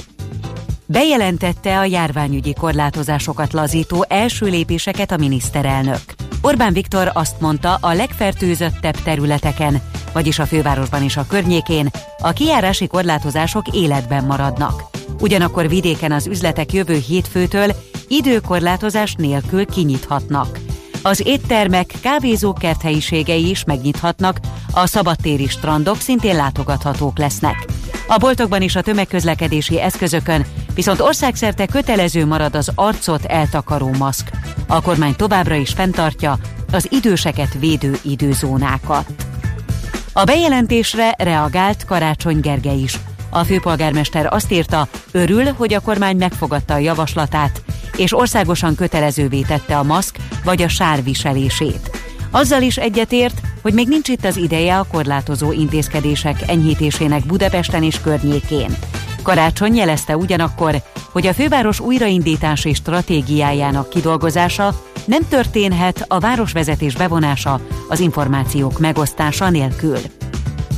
Bejelentette a járványügyi korlátozásokat lazító első lépéseket a miniszterelnök. Orbán Viktor azt mondta, a legfertőzöttebb területeken, vagyis a fővárosban és a környékén, a kijárási korlátozások életben maradnak. Ugyanakkor vidéken az üzletek jövő hétfőtől időkorlátozás nélkül kinyithatnak. Az éttermek, kávézók kerthelyiségei is megnyithatnak, a szabadtéri strandok szintén látogathatók lesznek. A boltokban is a tömegközlekedési eszközökön viszont országszerte kötelező marad az arcot eltakaró maszk. A kormány továbbra is fenntartja az időseket védő időzónákat. A bejelentésre reagált Karácsony Gergely is. A főpolgármester azt írta, örül, hogy a kormány megfogadta a javaslatát, és országosan kötelezővé tette a maszk vagy a sár viselését. Azzal is egyetért, hogy még nincs itt az ideje a korlátozó intézkedések enyhítésének Budapesten és környékén. Karácsony jelezte ugyanakkor, hogy a főváros újraindítási stratégiájának kidolgozása nem történhet a városvezetés bevonása az információk megosztása nélkül.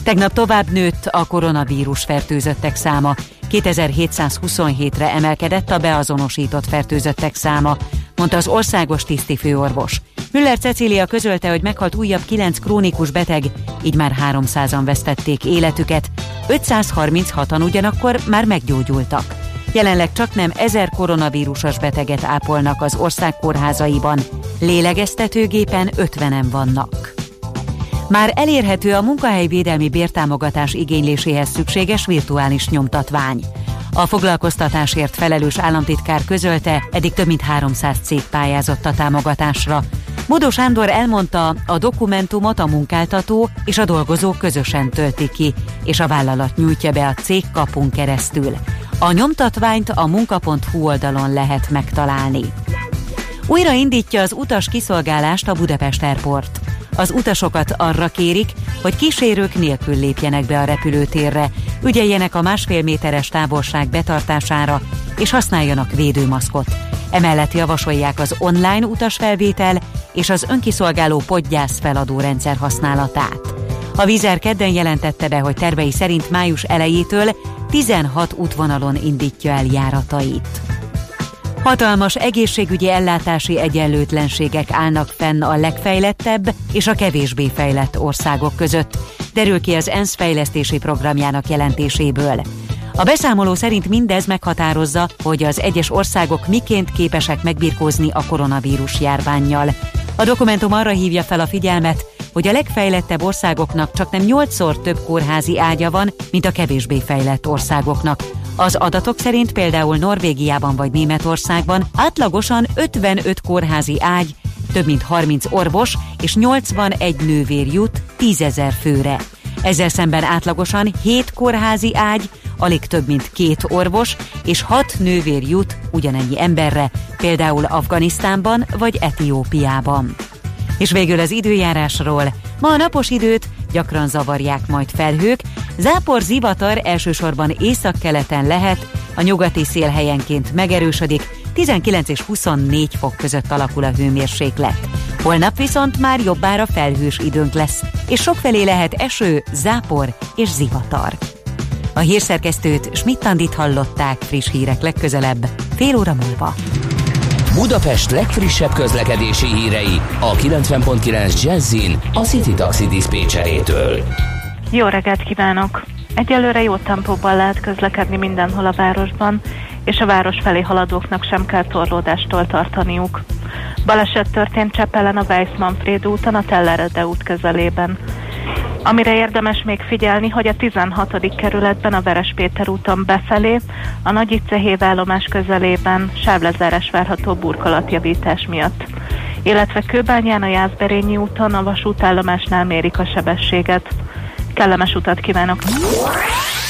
Tegnap tovább nőtt a koronavírus fertőzöttek száma, 2727-re emelkedett a beazonosított fertőzöttek száma, mondta az országos tisztifőorvos. Müller Cecília közölte, hogy meghalt újabb 9 krónikus beteg, így már 300-an vesztették életüket, 536-an ugyanakkor már meggyógyultak. Jelenleg csak nem ezer koronavírusos beteget ápolnak az ország kórházaiban, lélegeztetőgépen 50-en vannak. Már elérhető a munkahelyvédelmi bértámogatás igényléséhez szükséges virtuális nyomtatvány. A foglalkoztatásért felelős államtitkár közölte, eddig több mint 300 cég pályázott a támogatásra. Bodó Sándor elmondta, a dokumentumot a munkáltató és a dolgozó közösen tölti ki, és a vállalat nyújtja be a cég kapun keresztül. A nyomtatványt a munka.hu oldalon lehet megtalálni. Újra indítja az utas kiszolgálást a Budapest Airport. Az utasokat arra kérik, hogy kísérők nélkül lépjenek be a repülőtérre, ügyeljenek a másfél méteres távolság betartására, és használjanak védőmaszkot. Emellett javasolják az online utasfelvétel és az önkiszolgáló podgyász feladó rendszer használatát. A vízer kedden jelentette be, hogy tervei szerint május elejétől 16 útvonalon indítja el járatait. Hatalmas egészségügyi ellátási egyenlőtlenségek állnak fenn a legfejlettebb és a kevésbé fejlett országok között, derül ki az ENSZ fejlesztési programjának jelentéséből. A beszámoló szerint mindez meghatározza, hogy az egyes országok miként képesek megbirkózni a koronavírus járványjal. A dokumentum arra hívja fel a figyelmet, hogy a legfejlettebb országoknak csak nem 8-szor több kórházi ágya van, mint a kevésbé fejlett országoknak. Az adatok szerint például Norvégiában vagy Németországban átlagosan 55 kórházi ágy, több mint 30 orvos és 81 nővér jut 10 ezer főre. Ezzel szemben átlagosan 7 kórházi ágy, alig több mint két orvos és 6 nővér jut ugyanennyi emberre, például Afganisztánban vagy Etiópiában. És végül az időjárásról. Ma a napos időt gyakran zavarják majd felhők, zápor zivatar elsősorban északkeleten lehet, a nyugati szél helyenként megerősödik, 19 és 24 fok között alakul a hőmérséklet. Holnap viszont már jobbára felhős időnk lesz, és sokfelé lehet eső, zápor és zivatar. A hírszerkesztőt Schmidt-Tandit hallották friss hírek legközelebb, fél óra múlva. Budapest legfrissebb közlekedési hírei a 90.9 Jazzin a City Taxi Dispécsejétől. Jó reggelt kívánok! Egyelőre jó tempóban lehet közlekedni mindenhol a városban, és a város felé haladóknak sem kell torlódástól tartaniuk. Baleset történt Csepelen a Weiss-Manfred úton, a Tellerede út közelében. Amire érdemes még figyelni, hogy a 16. kerületben a Veres Péter úton befelé, a Nagy Itcehév állomás közelében sávlezárás várható burkolatjavítás miatt. Illetve Kőbányán a Jászberényi úton a vasútállomásnál mérik a sebességet. Kellemes utat kívánok!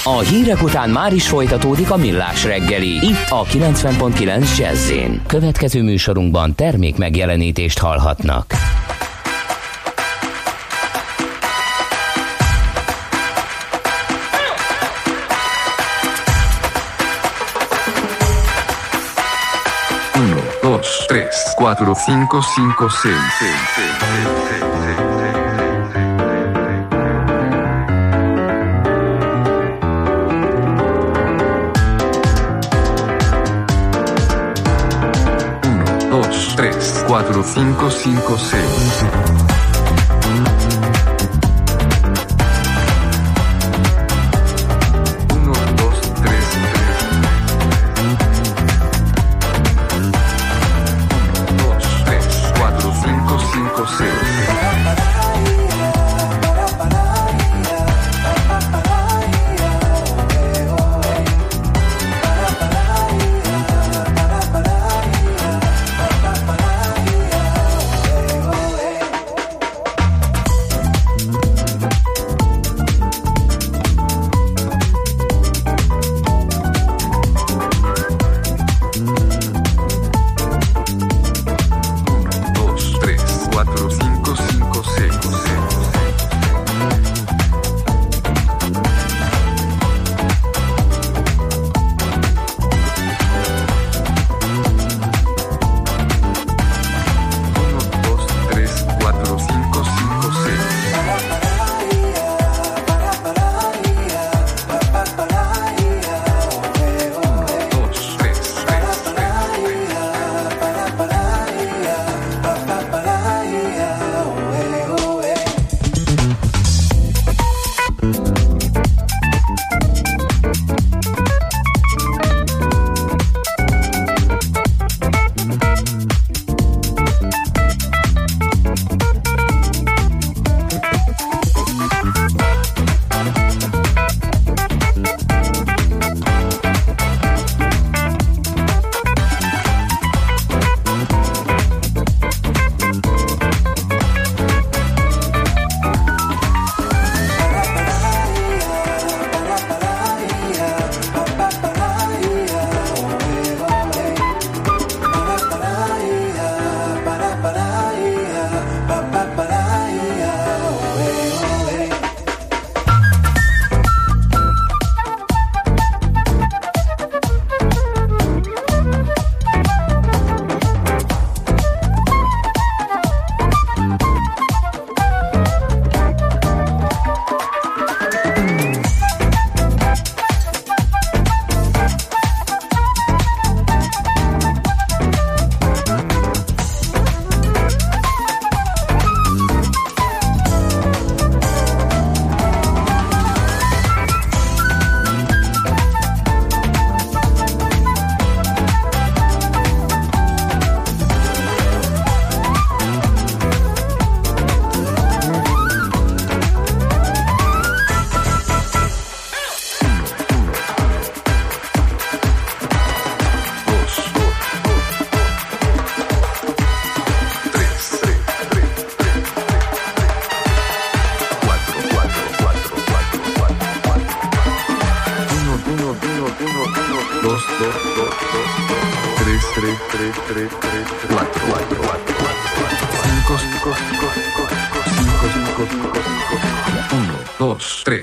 A hírek után már is folytatódik a millás reggeli. Itt a 90.9 jazz Következő műsorunkban termék megjelenítést hallhatnak. Uno, dos, tres, cuatro, cinco, cinco, seis. seis, seis, seis, 556.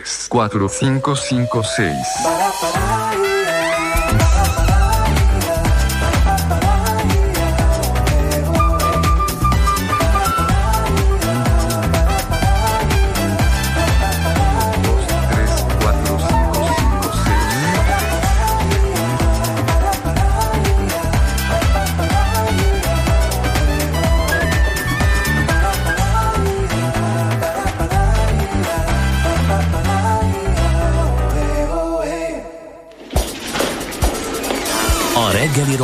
3, 4, 5, 5, 6.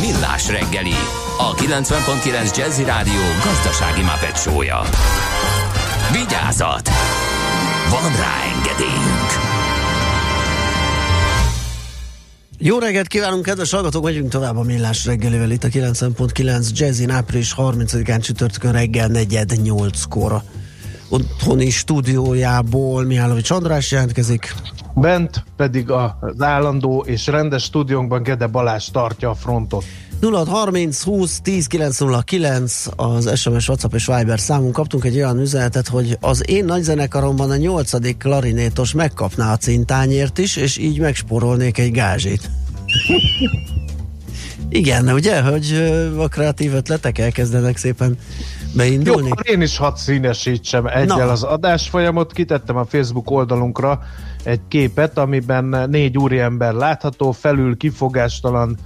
Millás reggeli, a 90.9 Jazzy Rádió gazdasági mapetsója. Vigyázat! Van rá engedélyünk! Jó reggelt kívánunk, kedves hallgatók! Megyünk tovább a Millás reggelivel itt a 90.9 Jazzin április 30-án csütörtökön reggel 4-8-kor. Otthoni stúdiójából Mihálovics András jelentkezik. Bent pedig az állandó és rendes stúdiónkban Gede Balázs tartja a frontot. 0630 20 10 909 az SMS, WhatsApp és Viber számunk kaptunk egy olyan üzenetet, hogy az én nagy zenekaromban a nyolcadik klarinétos megkapná a cintányért is, és így megspórolnék egy gázsit. Igen, ugye, hogy a kreatív ötletek elkezdenek szépen beindulni? Jó, akkor én is hadd színesítsem egyel Na. az adásfolyamot. Kitettem a Facebook oldalunkra egy képet, amiben négy úriember látható, felül kifogástalan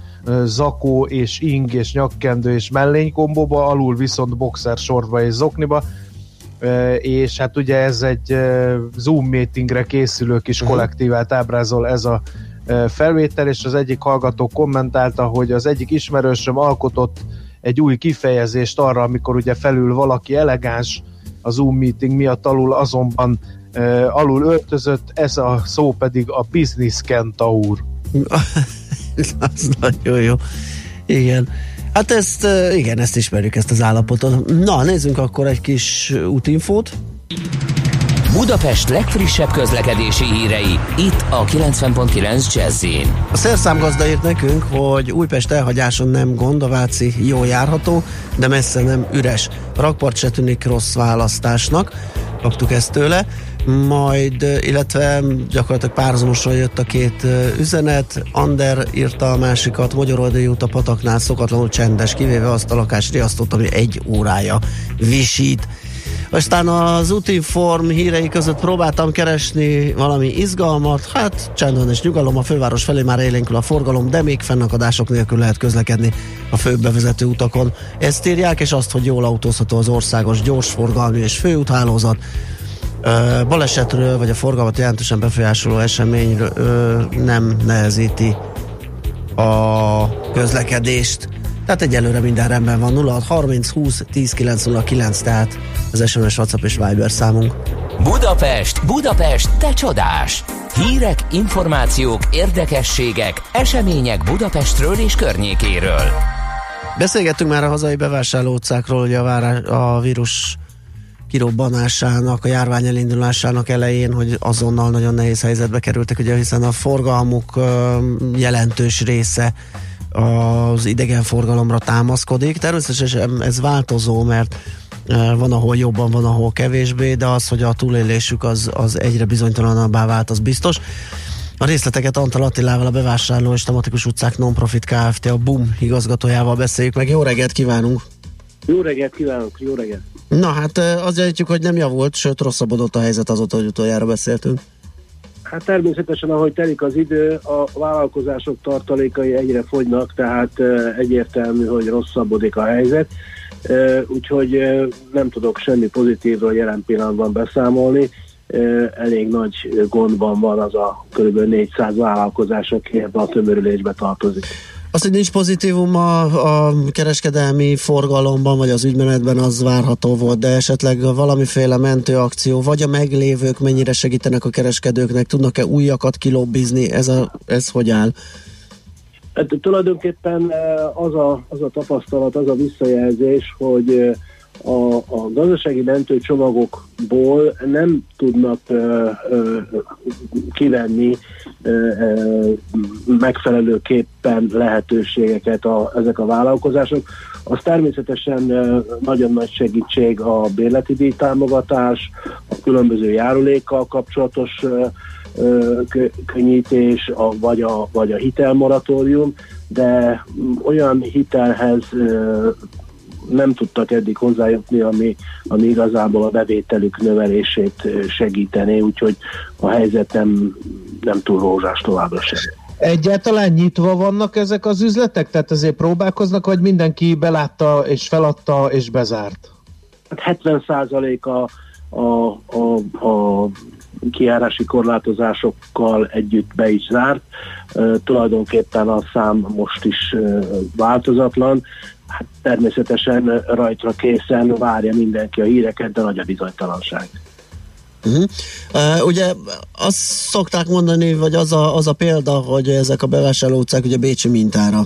zakó és ing és nyakkendő és mellénykombóba, alul viszont boxer sorba és zokniba, és hát ugye ez egy Zoom meetingre készülő kis Mhm. kollektívát ábrázol ez a felvétel, és az egyik hallgató kommentálta, hogy az egyik ismerősöm alkotott egy új kifejezést arra, amikor ugye felül valaki elegáns a Zoom meeting miatt, alul azonban uh, alul öltözött, ez a szó pedig a business kentaur. az nagyon jó. Igen. Hát ezt, igen, ezt ismerjük, ezt az állapotot. Na, nézzünk akkor egy kis útinfót. Budapest legfrissebb közlekedési hírei, itt a 90.9 jazz A szerszámgazda írt nekünk, hogy Újpest elhagyáson nem gond, a Váci jó járható, de messze nem üres. A rakpart se tűnik rossz választásnak, kaptuk ezt tőle, majd, illetve gyakorlatilag párhuzamosan jött a két üzenet, Ander írta a másikat, Magyaroldai út a pataknál szokatlanul csendes, kivéve azt a lakásriasztót, ami egy órája visít. Aztán az útinform hírei között próbáltam keresni valami izgalmat, hát csendben és nyugalom, a főváros felé már élénkül a forgalom, de még fennakadások nélkül lehet közlekedni a főbb bevezető utakon. Ezt írják, és azt, hogy jól autózható az országos gyorsforgalmi és főúthálózat. Balesetről, vagy a forgalmat jelentősen befolyásoló eseményről nem nehezíti a közlekedést. Tehát egyelőre minden rendben van. 06 30 20 10 909, tehát az SMS, WhatsApp és Viber számunk. Budapest, Budapest, te csodás! Hírek, információk, érdekességek, események Budapestről és környékéről. Beszélgettünk már a hazai bevásárló utcákról, hogy a, várá, a vírus kirobbanásának, a járvány elindulásának elején, hogy azonnal nagyon nehéz helyzetbe kerültek, ugye, hiszen a forgalmuk jelentős része az idegenforgalomra támaszkodik. Természetesen ez változó, mert ö, van, ahol jobban, van, ahol kevésbé, de az, hogy a túlélésük az, az egyre bizonytalanabbá vált, az biztos. A részleteket Antal Attilával, a bevásárló és tematikus utcák non-profit Kft. a BUM igazgatójával beszéljük meg. Jó reggelt kívánunk! Jó reggelt kívánok, jó reggelt! Na hát ö, azt jelentjük, hogy nem javult, sőt rosszabbodott a helyzet azóta, hogy utoljára beszéltünk. Hát természetesen, ahogy telik az idő, a vállalkozások tartalékai egyre fogynak, tehát eh, egyértelmű, hogy rosszabbodik a helyzet. Úgyhogy nem tudok semmi pozitívról jelen pillanatban beszámolni. elég nagy gondban van az a kb. 400 vállalkozás, aki ebbe a tömörülésbe tartozik. Az, hogy nincs pozitívum a, a kereskedelmi forgalomban, vagy az ügymenetben, az várható volt, de esetleg valamiféle mentőakció, vagy a meglévők mennyire segítenek a kereskedőknek, tudnak-e újakat kilobbizni, ez, a, ez hogy áll? Hát, tulajdonképpen eh, az a, az a tapasztalat, az a visszajelzés, hogy eh, a, a gazdasági mentőcsomagokból nem tudnak ö, ö, kivenni ö, ö, megfelelőképpen lehetőségeket a, ezek a vállalkozások. Az természetesen ö, nagyon nagy segítség a bérleti díjtámogatás, a különböző járulékkal kapcsolatos ö, ö, könnyítés, a, vagy, a, vagy a hitelmoratórium, de olyan hitelhez nem tudtak eddig hozzájutni, ami, ami igazából a bevételük növelését segítené, úgyhogy a helyzet nem, nem túl rózsás továbbra sem. Egyáltalán nyitva vannak ezek az üzletek? Tehát azért próbálkoznak, vagy mindenki belátta és feladta és bezárt? 70 hát a, a, a, a kiárási korlátozásokkal együtt be is zárt. Uh, tulajdonképpen a szám most is uh, változatlan hát természetesen rajtra készen várja mindenki a híreket, de nagy a bizonytalanság. Uh-huh. Uh, ugye azt szokták mondani, vagy az a, az a példa, hogy ezek a bevásárló utcák ugye Bécsi mintára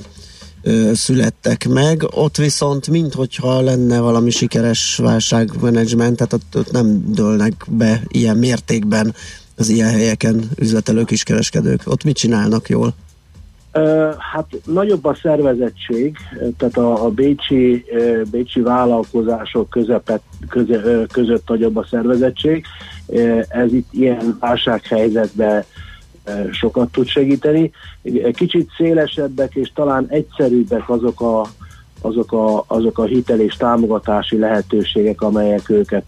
születtek meg, ott viszont minthogyha lenne valami sikeres válságmenedzsment, tehát ott, ott nem dőlnek be ilyen mértékben az ilyen helyeken üzletelők is kereskedők. Ott mit csinálnak jól? Hát nagyobb a szervezettség, tehát a, a bécsi, bécsi vállalkozások közepet, köze, között nagyobb a szervezettség. Ez itt ilyen válsághelyzetben sokat tud segíteni. Kicsit szélesebbek és talán egyszerűbbek azok a, azok a, azok a hitel és támogatási lehetőségek, amelyek őket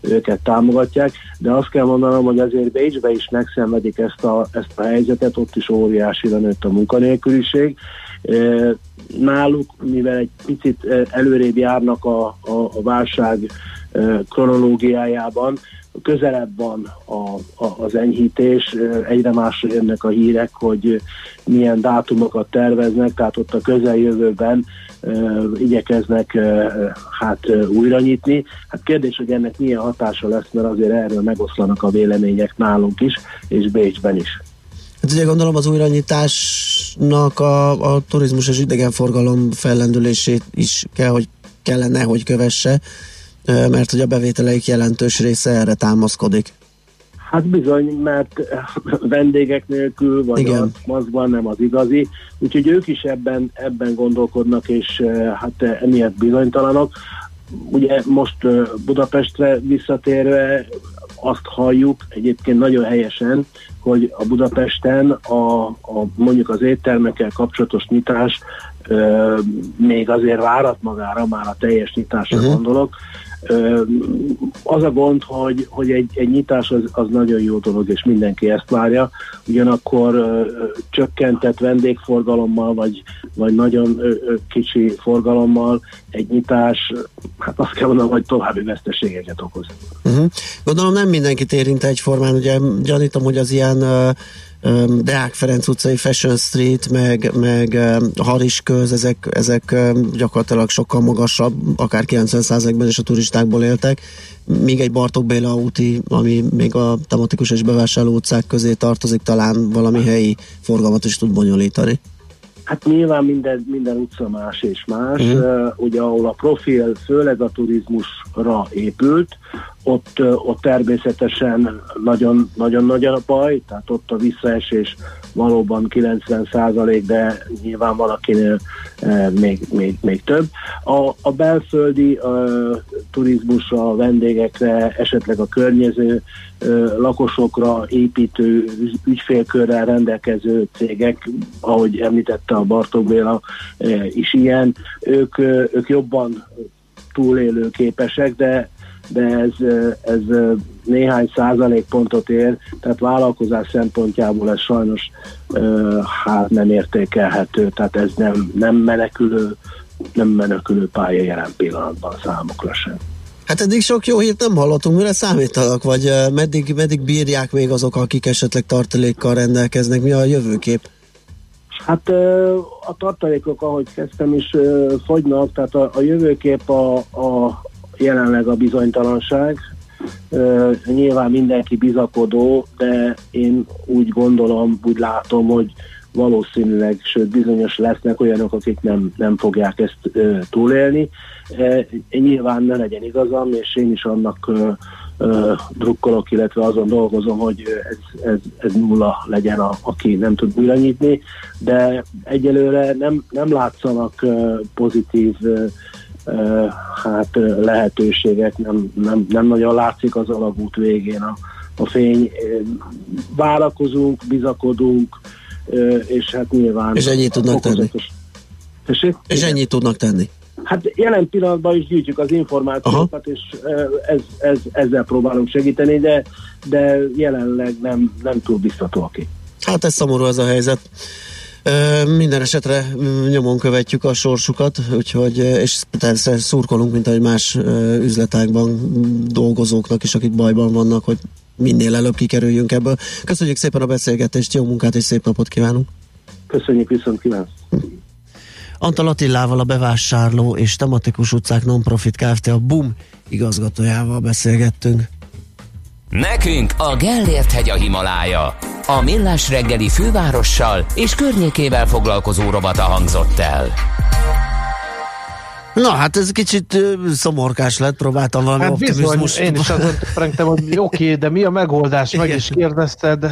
őket támogatják, de azt kell mondanom, hogy azért Bécsbe is megszenvedik ezt a, ezt a helyzetet, ott is óriási nőtt a munkanélküliség. Náluk, mivel egy picit előrébb járnak a, a, a válság kronológiájában, közelebb van a, a, az enyhítés, egyre másra jönnek a hírek, hogy milyen dátumokat terveznek, tehát ott a közeljövőben igyekeznek hát újra nyitni. Hát kérdés, hogy ennek milyen hatása lesz, mert azért erről megoszlanak a vélemények nálunk is, és Bécsben is. Hát ugye gondolom az újranyitásnak a, a turizmus és idegenforgalom fellendülését is kell, hogy kellene, hogy kövesse, mert hogy a bevételeik jelentős része erre támaszkodik. Hát bizony, mert vendégek nélkül, vagy Igen. az maszkban nem az igazi, úgyhogy ők is ebben, ebben gondolkodnak, és hát emiatt bizonytalanok. Ugye most Budapestre visszatérve azt halljuk egyébként nagyon helyesen, hogy a Budapesten a, a mondjuk az éttermekkel kapcsolatos nyitás ö, még azért várat magára, már a teljes nyitásra uh-huh. gondolok, az a gond, hogy, hogy egy, egy nyitás az, az nagyon jó dolog, és mindenki ezt várja, ugyanakkor csökkentett vendégforgalommal, vagy, vagy nagyon kicsi forgalommal egy nyitás, hát azt kell mondanom, hogy további veszteségeket okoz. Uh-huh. Gondolom nem mindenkit érint egyformán, ugye gyanítom, hogy az ilyen uh, Deák Ferenc utcai Fashion Street, meg, meg Haris köz, ezek, ezek gyakorlatilag sokkal magasabb, akár 90%-ban is a turistákból éltek, míg egy Bartók Béla úti, ami még a tematikus és bevásárló utcák közé tartozik, talán valami helyi forgalmat is tud bonyolítani. Hát nyilván minden, minden utca más és más. Mm. Uh, ugye ahol a profil főleg a turizmusra épült, ott, ott természetesen nagyon, nagyon nagy a baj, tehát ott a visszaesés valóban 90 százalék, de nyilván valakinél uh, még, még, még több. A, a belföldi uh, turizmusra, a vendégekre, esetleg a környező lakosokra építő ügyfélkörrel rendelkező cégek, ahogy említette a Bartók Béla is ilyen, ők, ők jobban túlélő képesek, de, de ez, ez néhány százalékpontot ér, tehát vállalkozás szempontjából ez sajnos hát nem értékelhető, tehát ez nem, nem menekülő, nem menekülő pálya jelen pillanatban számukra sem. Hát eddig sok jó hírt nem hallottunk, mire számítanak, vagy meddig, meddig bírják még azok, akik esetleg tartalékkal rendelkeznek, mi a jövőkép? Hát a tartalékok, ahogy kezdtem is, fogynak, tehát a, a jövőkép a, a jelenleg a bizonytalanság. Nyilván mindenki bizakodó, de én úgy gondolom, úgy látom, hogy valószínűleg, sőt bizonyos lesznek olyanok, akik nem, nem fogják ezt túlélni. E, nyilván ne legyen igazam, és én is annak ö, drukkolok, illetve azon dolgozom, hogy ez, ez, ez nulla legyen, a, aki nem tud újra nyitni, de egyelőre nem, nem látszanak pozitív ö, hát ö, lehetőségek, nem, nem, nem nagyon látszik az alagút végén a, a fény. Várakozunk, bizakodunk, és hát nyilván... És ennyit tudnak tenni. Tessék? És ennyit tudnak tenni. Hát jelen pillanatban is gyűjtjük az információkat, Aha. és ez, ez, ezzel próbálunk segíteni, de, de jelenleg nem, nem túl biztató ki. Hát ez szomorú ez a helyzet. Minden esetre mm, nyomon követjük a sorsukat, úgyhogy, és persze szurkolunk, mint ahogy más mm, dolgozóknak is, akik bajban vannak, hogy minél előbb kikerüljünk ebből. Köszönjük szépen a beszélgetést, jó munkát és szép napot kívánunk! Köszönjük, viszont kívánok! Antal Attilával a bevásárló és tematikus utcák non-profit Kft. a BUM igazgatójával beszélgettünk. Nekünk a Gellért hegy a Himalája. A Millás reggeli fővárossal és környékével foglalkozó robata hangzott el. Na hát ez kicsit ö, szomorkás lett, próbáltam valami Hát bizony, optimizmust. én is azon prengtem, hogy oké, de mi a megoldás? Meg is kérdezted.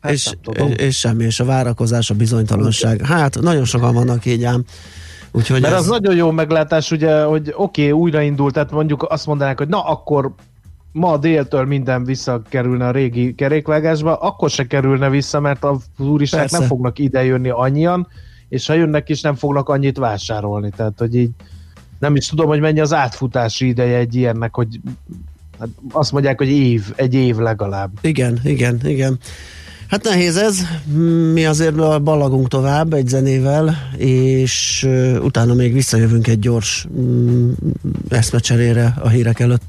Hát és, és semmi, és a várakozás, a bizonytalanság. Hát nagyon sokan vannak így ám. Úgyhogy Mert ez, az nagyon jó meglátás, ugye, hogy oké, okay, újraindult, tehát mondjuk azt mondanák, hogy na akkor ma déltől minden visszakerülne a régi kerékvágásba, akkor se kerülne vissza, mert a turisták nem fognak idejönni annyian, és ha jönnek is, nem fognak annyit vásárolni. Tehát, hogy így nem is tudom, hogy mennyi az átfutási ideje egy ilyennek, hogy hát azt mondják, hogy év, egy év legalább. Igen, igen, igen. Hát nehéz ez, mi azért ballagunk tovább egy zenével, és utána még visszajövünk egy gyors mm, eszmecserére a hírek előtt.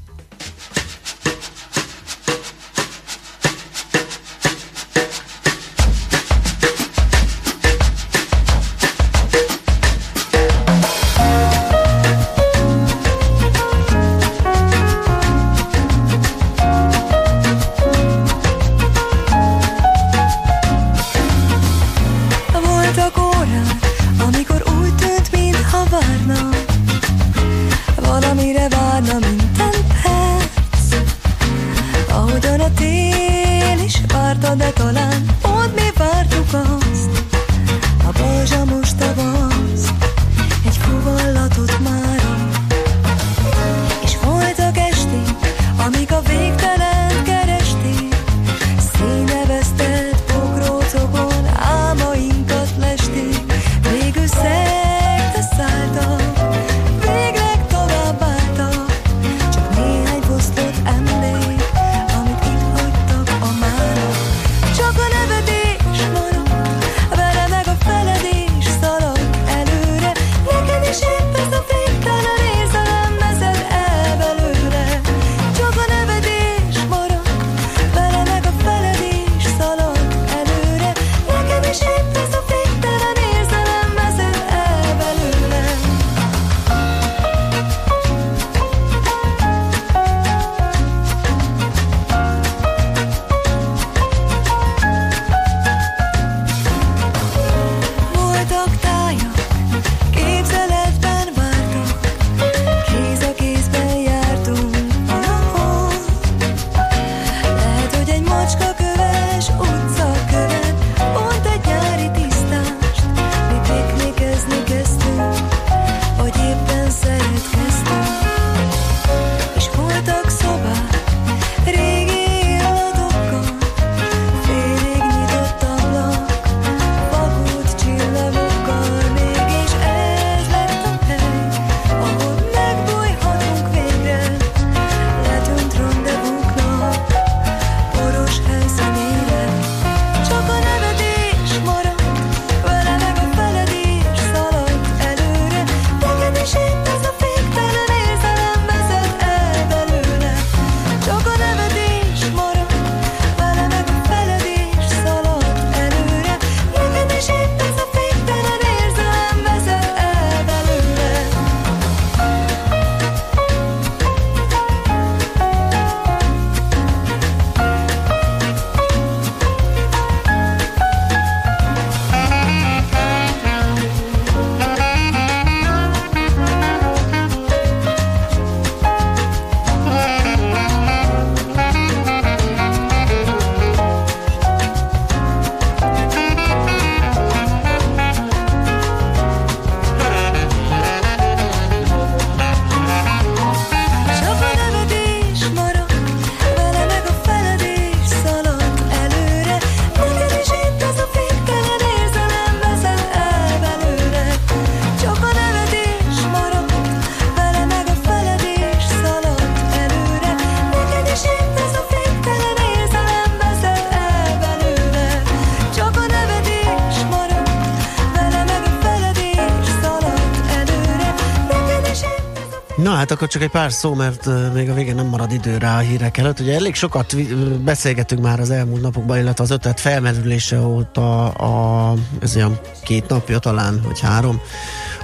Hát akkor csak egy pár szó, mert még a végén nem marad idő rá a hírek előtt. Ugye elég sokat beszélgetünk már az elmúlt napokban, illetve az ötlet felmerülése óta a, ez olyan két napja talán, vagy három,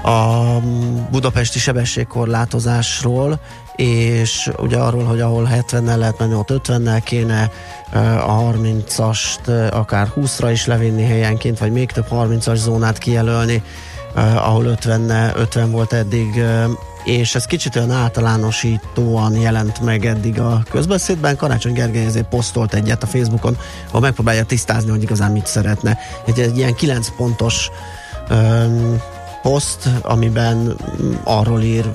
a budapesti sebességkorlátozásról, és ugye arról, hogy ahol 70-nel lehet menni, ott 50-nel kéne a 30-ast akár 20-ra is levinni helyenként, vagy még több 30-as zónát kijelölni, ahol 50, 50 volt eddig, és ez kicsit olyan általánosítóan jelent meg eddig a közbeszédben. Karácsony Gergely ezért posztolt egyet a Facebookon, ahol megpróbálja tisztázni, hogy igazán mit szeretne. Egy, egy ilyen 9 pontos um, poszt, amiben arról ír,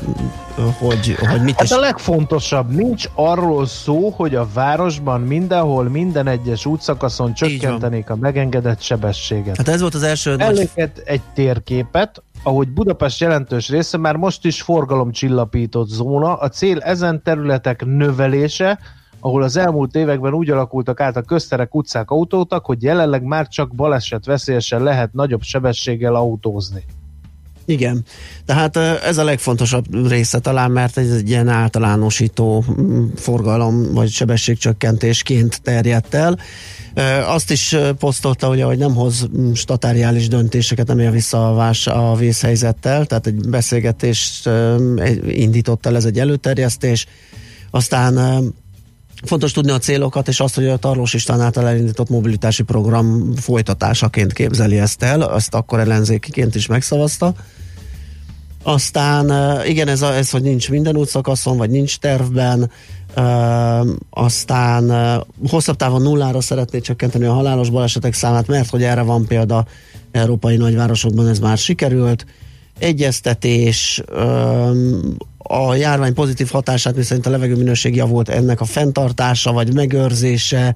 hogy, hogy mit hát is... a legfontosabb, nincs arról szó, hogy a városban mindenhol, minden egyes útszakaszon csökkentenék a megengedett sebességet. Hát ez volt az első... Előket egy térképet, ahogy Budapest jelentős része már most is forgalomcsillapított zóna, a cél ezen területek növelése, ahol az elmúlt években úgy alakultak át a közterek, utcák, autótak, hogy jelenleg már csak baleset veszélyesen lehet nagyobb sebességgel autózni. Igen, tehát ez a legfontosabb része talán, mert ez egy ilyen általánosító mm, forgalom vagy sebességcsökkentésként terjedt el. Azt is posztolta, hogy nem hoz mm, statáriális döntéseket, nem él vissza a, vás, a vészhelyzettel, tehát egy beszélgetést indított el, ez egy előterjesztés. Aztán Fontos tudni a célokat, és azt, hogy a Tarlós István által elindított mobilitási program folytatásaként képzeli ezt el, ezt akkor ellenzékiként is megszavazta. Aztán igen, ez, a, ez hogy nincs minden útszakaszon, vagy nincs tervben, aztán hosszabb távon nullára szeretné csökkenteni a halálos balesetek számát, mert hogy erre van példa európai nagyvárosokban, ez már sikerült. Egyeztetés, a járvány pozitív hatását, miszerint a levegőminőség javult, ennek a fenntartása vagy megőrzése,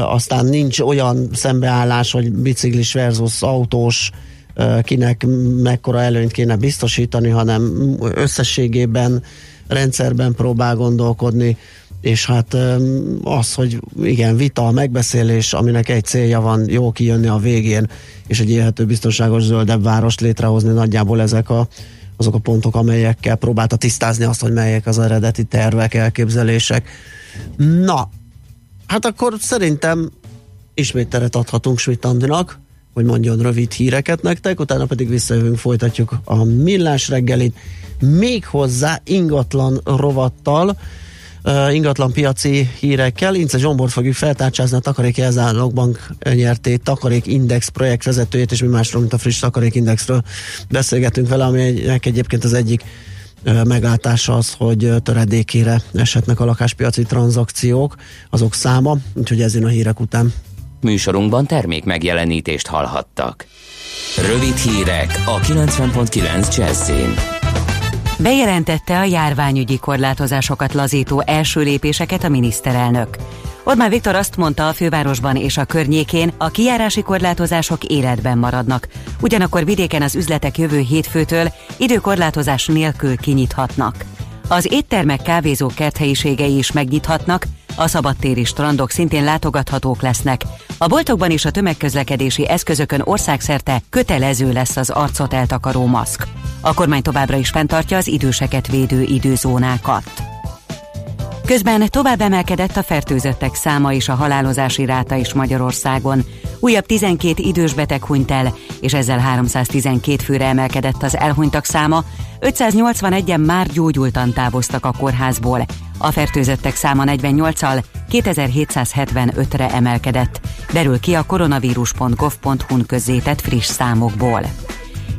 aztán nincs olyan szembeállás, hogy biciklis versus autós, kinek mekkora előnyt kéne biztosítani, hanem összességében rendszerben próbál gondolkodni, és hát az, hogy igen, vita, megbeszélés, aminek egy célja van, jó kijönni a végén, és egy élhető, biztonságos, zöldebb várost létrehozni, nagyjából ezek a, azok a pontok, amelyekkel próbálta tisztázni azt, hogy melyek az eredeti tervek, elképzelések. Na, hát akkor szerintem ismét teret adhatunk Schmidt Andinak, hogy mondjon rövid híreket nektek, utána pedig visszajövünk, folytatjuk a millás reggelit, még hozzá ingatlan rovattal, uh, ingatlan piaci hírekkel. Ince Zsombor fogjuk feltárcsázni a Takarék Jelzálog Bank nyertét Takarék Index projekt vezetőjét, és mi másról, mint a friss Takarék Indexről beszélgetünk vele, aminek egyébként az egyik meglátása az, hogy töredékére eshetnek a lakáspiaci tranzakciók, azok száma, úgyhogy ez jön a hírek után. Műsorunkban termék megjelenítést hallhattak. Rövid hírek a 90.9 Jazzin. Bejelentette a járványügyi korlátozásokat lazító első lépéseket a miniszterelnök. Orbán Viktor azt mondta a fővárosban és a környékén, a kijárási korlátozások életben maradnak. Ugyanakkor vidéken az üzletek jövő hétfőtől időkorlátozás nélkül kinyithatnak. Az éttermek, kávézók kerthelyiségei is megnyithatnak, a szabadtéri strandok szintén látogathatók lesznek. A boltokban és a tömegközlekedési eszközökön országszerte kötelező lesz az arcot eltakaró maszk. A kormány továbbra is fenntartja az időseket védő időzónákat. Közben tovább emelkedett a fertőzöttek száma és a halálozási ráta is Magyarországon. Újabb 12 idős beteg hunyt el, és ezzel 312 főre emelkedett az elhunytak száma, 581-en már gyógyultan távoztak a kórházból. A fertőzöttek száma 48-al 2775-re emelkedett, derül ki a koronavírus.gov.hu-n közzétett friss számokból.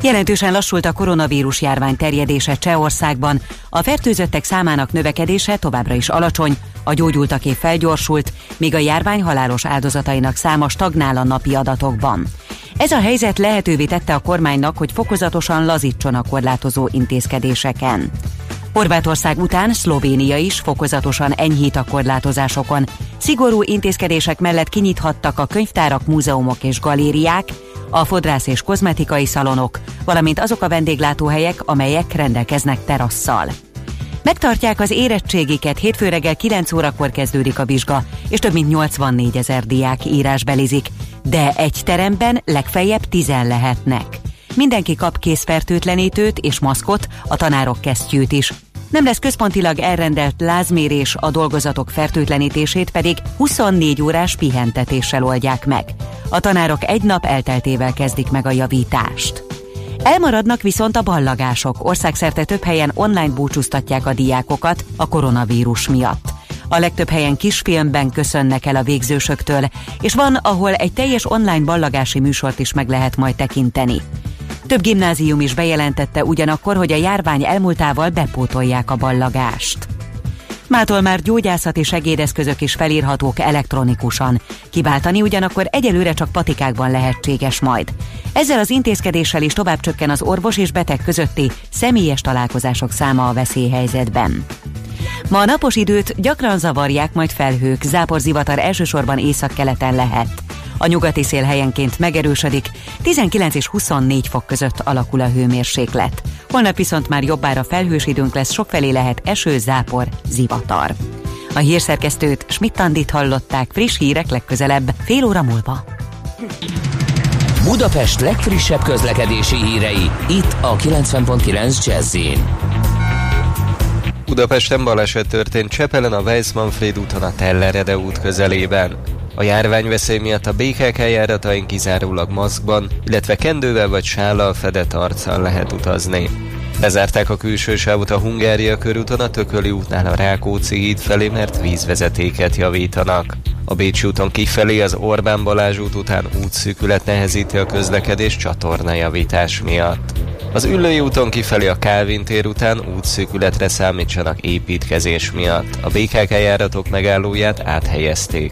Jelentősen lassult a koronavírus járvány terjedése Csehországban, a fertőzöttek számának növekedése továbbra is alacsony, a gyógyultaké felgyorsult, míg a járvány halálos áldozatainak száma stagnál a napi adatokban. Ez a helyzet lehetővé tette a kormánynak, hogy fokozatosan lazítson a korlátozó intézkedéseken. Horvátország után Szlovénia is fokozatosan enyhít a korlátozásokon. Szigorú intézkedések mellett kinyithattak a könyvtárak, múzeumok és galériák, a fodrász és kozmetikai szalonok, valamint azok a vendéglátóhelyek, amelyek rendelkeznek terasszal. Megtartják az érettségiket, hétfő reggel 9 órakor kezdődik a vizsga, és több mint 84 ezer diák írásbelizik, de egy teremben legfeljebb 10 lehetnek. Mindenki kap készfertőtlenítőt és maszkot, a tanárok kesztyűt is. Nem lesz központilag elrendelt lázmérés, a dolgozatok fertőtlenítését pedig 24 órás pihentetéssel oldják meg. A tanárok egy nap elteltével kezdik meg a javítást. Elmaradnak viszont a ballagások. Országszerte több helyen online búcsúztatják a diákokat a koronavírus miatt. A legtöbb helyen kisfilmben köszönnek el a végzősöktől, és van, ahol egy teljes online ballagási műsort is meg lehet majd tekinteni. Több gimnázium is bejelentette ugyanakkor, hogy a járvány elmúltával bepótolják a ballagást. Mától már gyógyászati segédeszközök is felírhatók elektronikusan. Kiváltani ugyanakkor egyelőre csak patikákban lehetséges majd. Ezzel az intézkedéssel is tovább csökken az orvos és beteg közötti személyes találkozások száma a veszélyhelyzetben. Ma a napos időt gyakran zavarják majd felhők, záporzivatar elsősorban északkeleten lehet. A nyugati szél helyenként megerősödik, 19 és 24 fok között alakul a hőmérséklet. Holnap viszont már jobbára felhős időnk lesz, sokfelé lehet eső, zápor, zivatar. A hírszerkesztőt Schmidt-Tandit hallották friss hírek legközelebb, fél óra múlva. Budapest legfrissebb közlekedési hírei, itt a 90.9 jazz Budapesten baleset történt Csepelen a Weiss-Manfred úton a Tellerede út közelében. A járványveszély miatt a BKK járatain kizárólag maszkban, illetve kendővel vagy sállal fedett arccal lehet utazni. Bezárták a külső sávot a Hungária körúton a Tököli útnál a Rákóczi híd felé, mert vízvezetéket javítanak. A Bécsi úton kifelé az Orbán Balázs út után útszűkület nehezíti a közlekedés csatornajavítás miatt. Az Üllői úton kifelé a Kálvin tér után útszűkületre számítsanak építkezés miatt. A BKK járatok megállóját áthelyezték.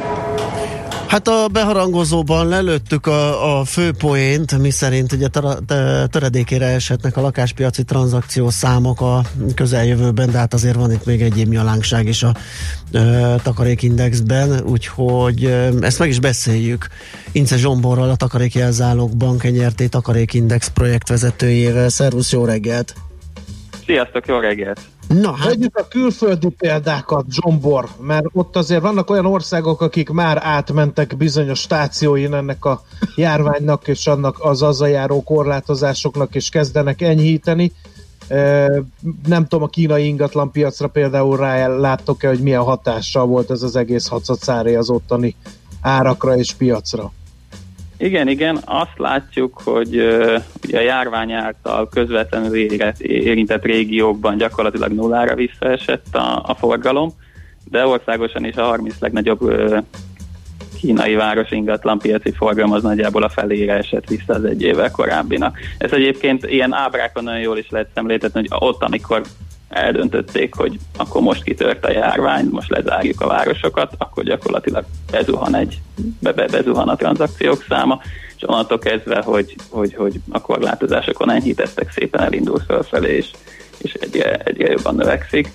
Hát a beharangozóban lelőttük a, a fő poént, mi szerint ugye töredékére eshetnek a lakáspiaci tranzakció számok a közeljövőben, de hát azért van itt még egyéb nyalánkság is a ö, takarékindexben, úgyhogy ö, ezt meg is beszéljük. Ince Zsomborral, a Takarékjelzálók Bank NRT Takarékindex projektvezetőjével. Szervusz, jó reggelt! Sziasztok, jó reggelt! Na, hát... Vegyük a külföldi példákat, Zsombor, mert ott azért vannak olyan országok, akik már átmentek bizonyos stációin ennek a járványnak és annak az azzal járó korlátozásoknak, és kezdenek enyhíteni. Nem tudom, a kínai ingatlan piacra például rá láttok-e, hogy milyen hatással volt ez az egész hacacáré az ottani árakra és piacra? Igen, igen, azt látjuk, hogy uh, ugye a járvány által közvetlenül érett, érintett régiókban gyakorlatilag nullára visszaesett a, a forgalom, de országosan is a 30 legnagyobb uh, kínai város ingatlan piaci forgalom az nagyjából a felére esett vissza az egy évvel korábbinak. Ez egyébként ilyen ábrákon nagyon jól is lehet szemléltetni, hogy ott, amikor eldöntötték, hogy akkor most kitört a járvány, most lezárjuk a városokat, akkor gyakorlatilag bezuhan, egy, be, be, bezuhan a tranzakciók száma, és onnantól kezdve, hogy, hogy, hogy a korlátozásokon enyhítettek, szépen elindul fölfelé, és, és egyre, egyre jobban növekszik.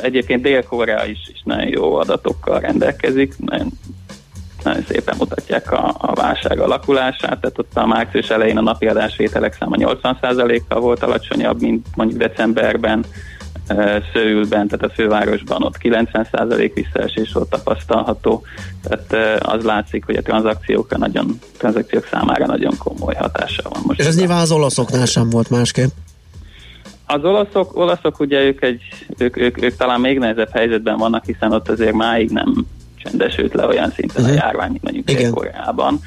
Egyébként Dél-Korea is, is nagyon jó adatokkal rendelkezik, nagyon, nagyon szépen mutatják a, a válság alakulását, tehát ott a március elején a napi adásvételek száma 80%-kal volt alacsonyabb, mint mondjuk decemberben, Szőülben, tehát a fővárosban ott 90% visszaesés volt tapasztalható, tehát az látszik, hogy a tranzakciókra nagyon, tranzakciók számára nagyon komoly hatása van most. És ez nyilván az olaszoknál sem volt másképp. Az olaszok, olaszok ugye ők, egy, ők, ők, ők talán még nehezebb helyzetben vannak, hiszen ott azért máig nem csendesült le olyan szinten uh-huh. a járvány, mint mondjuk Koreában.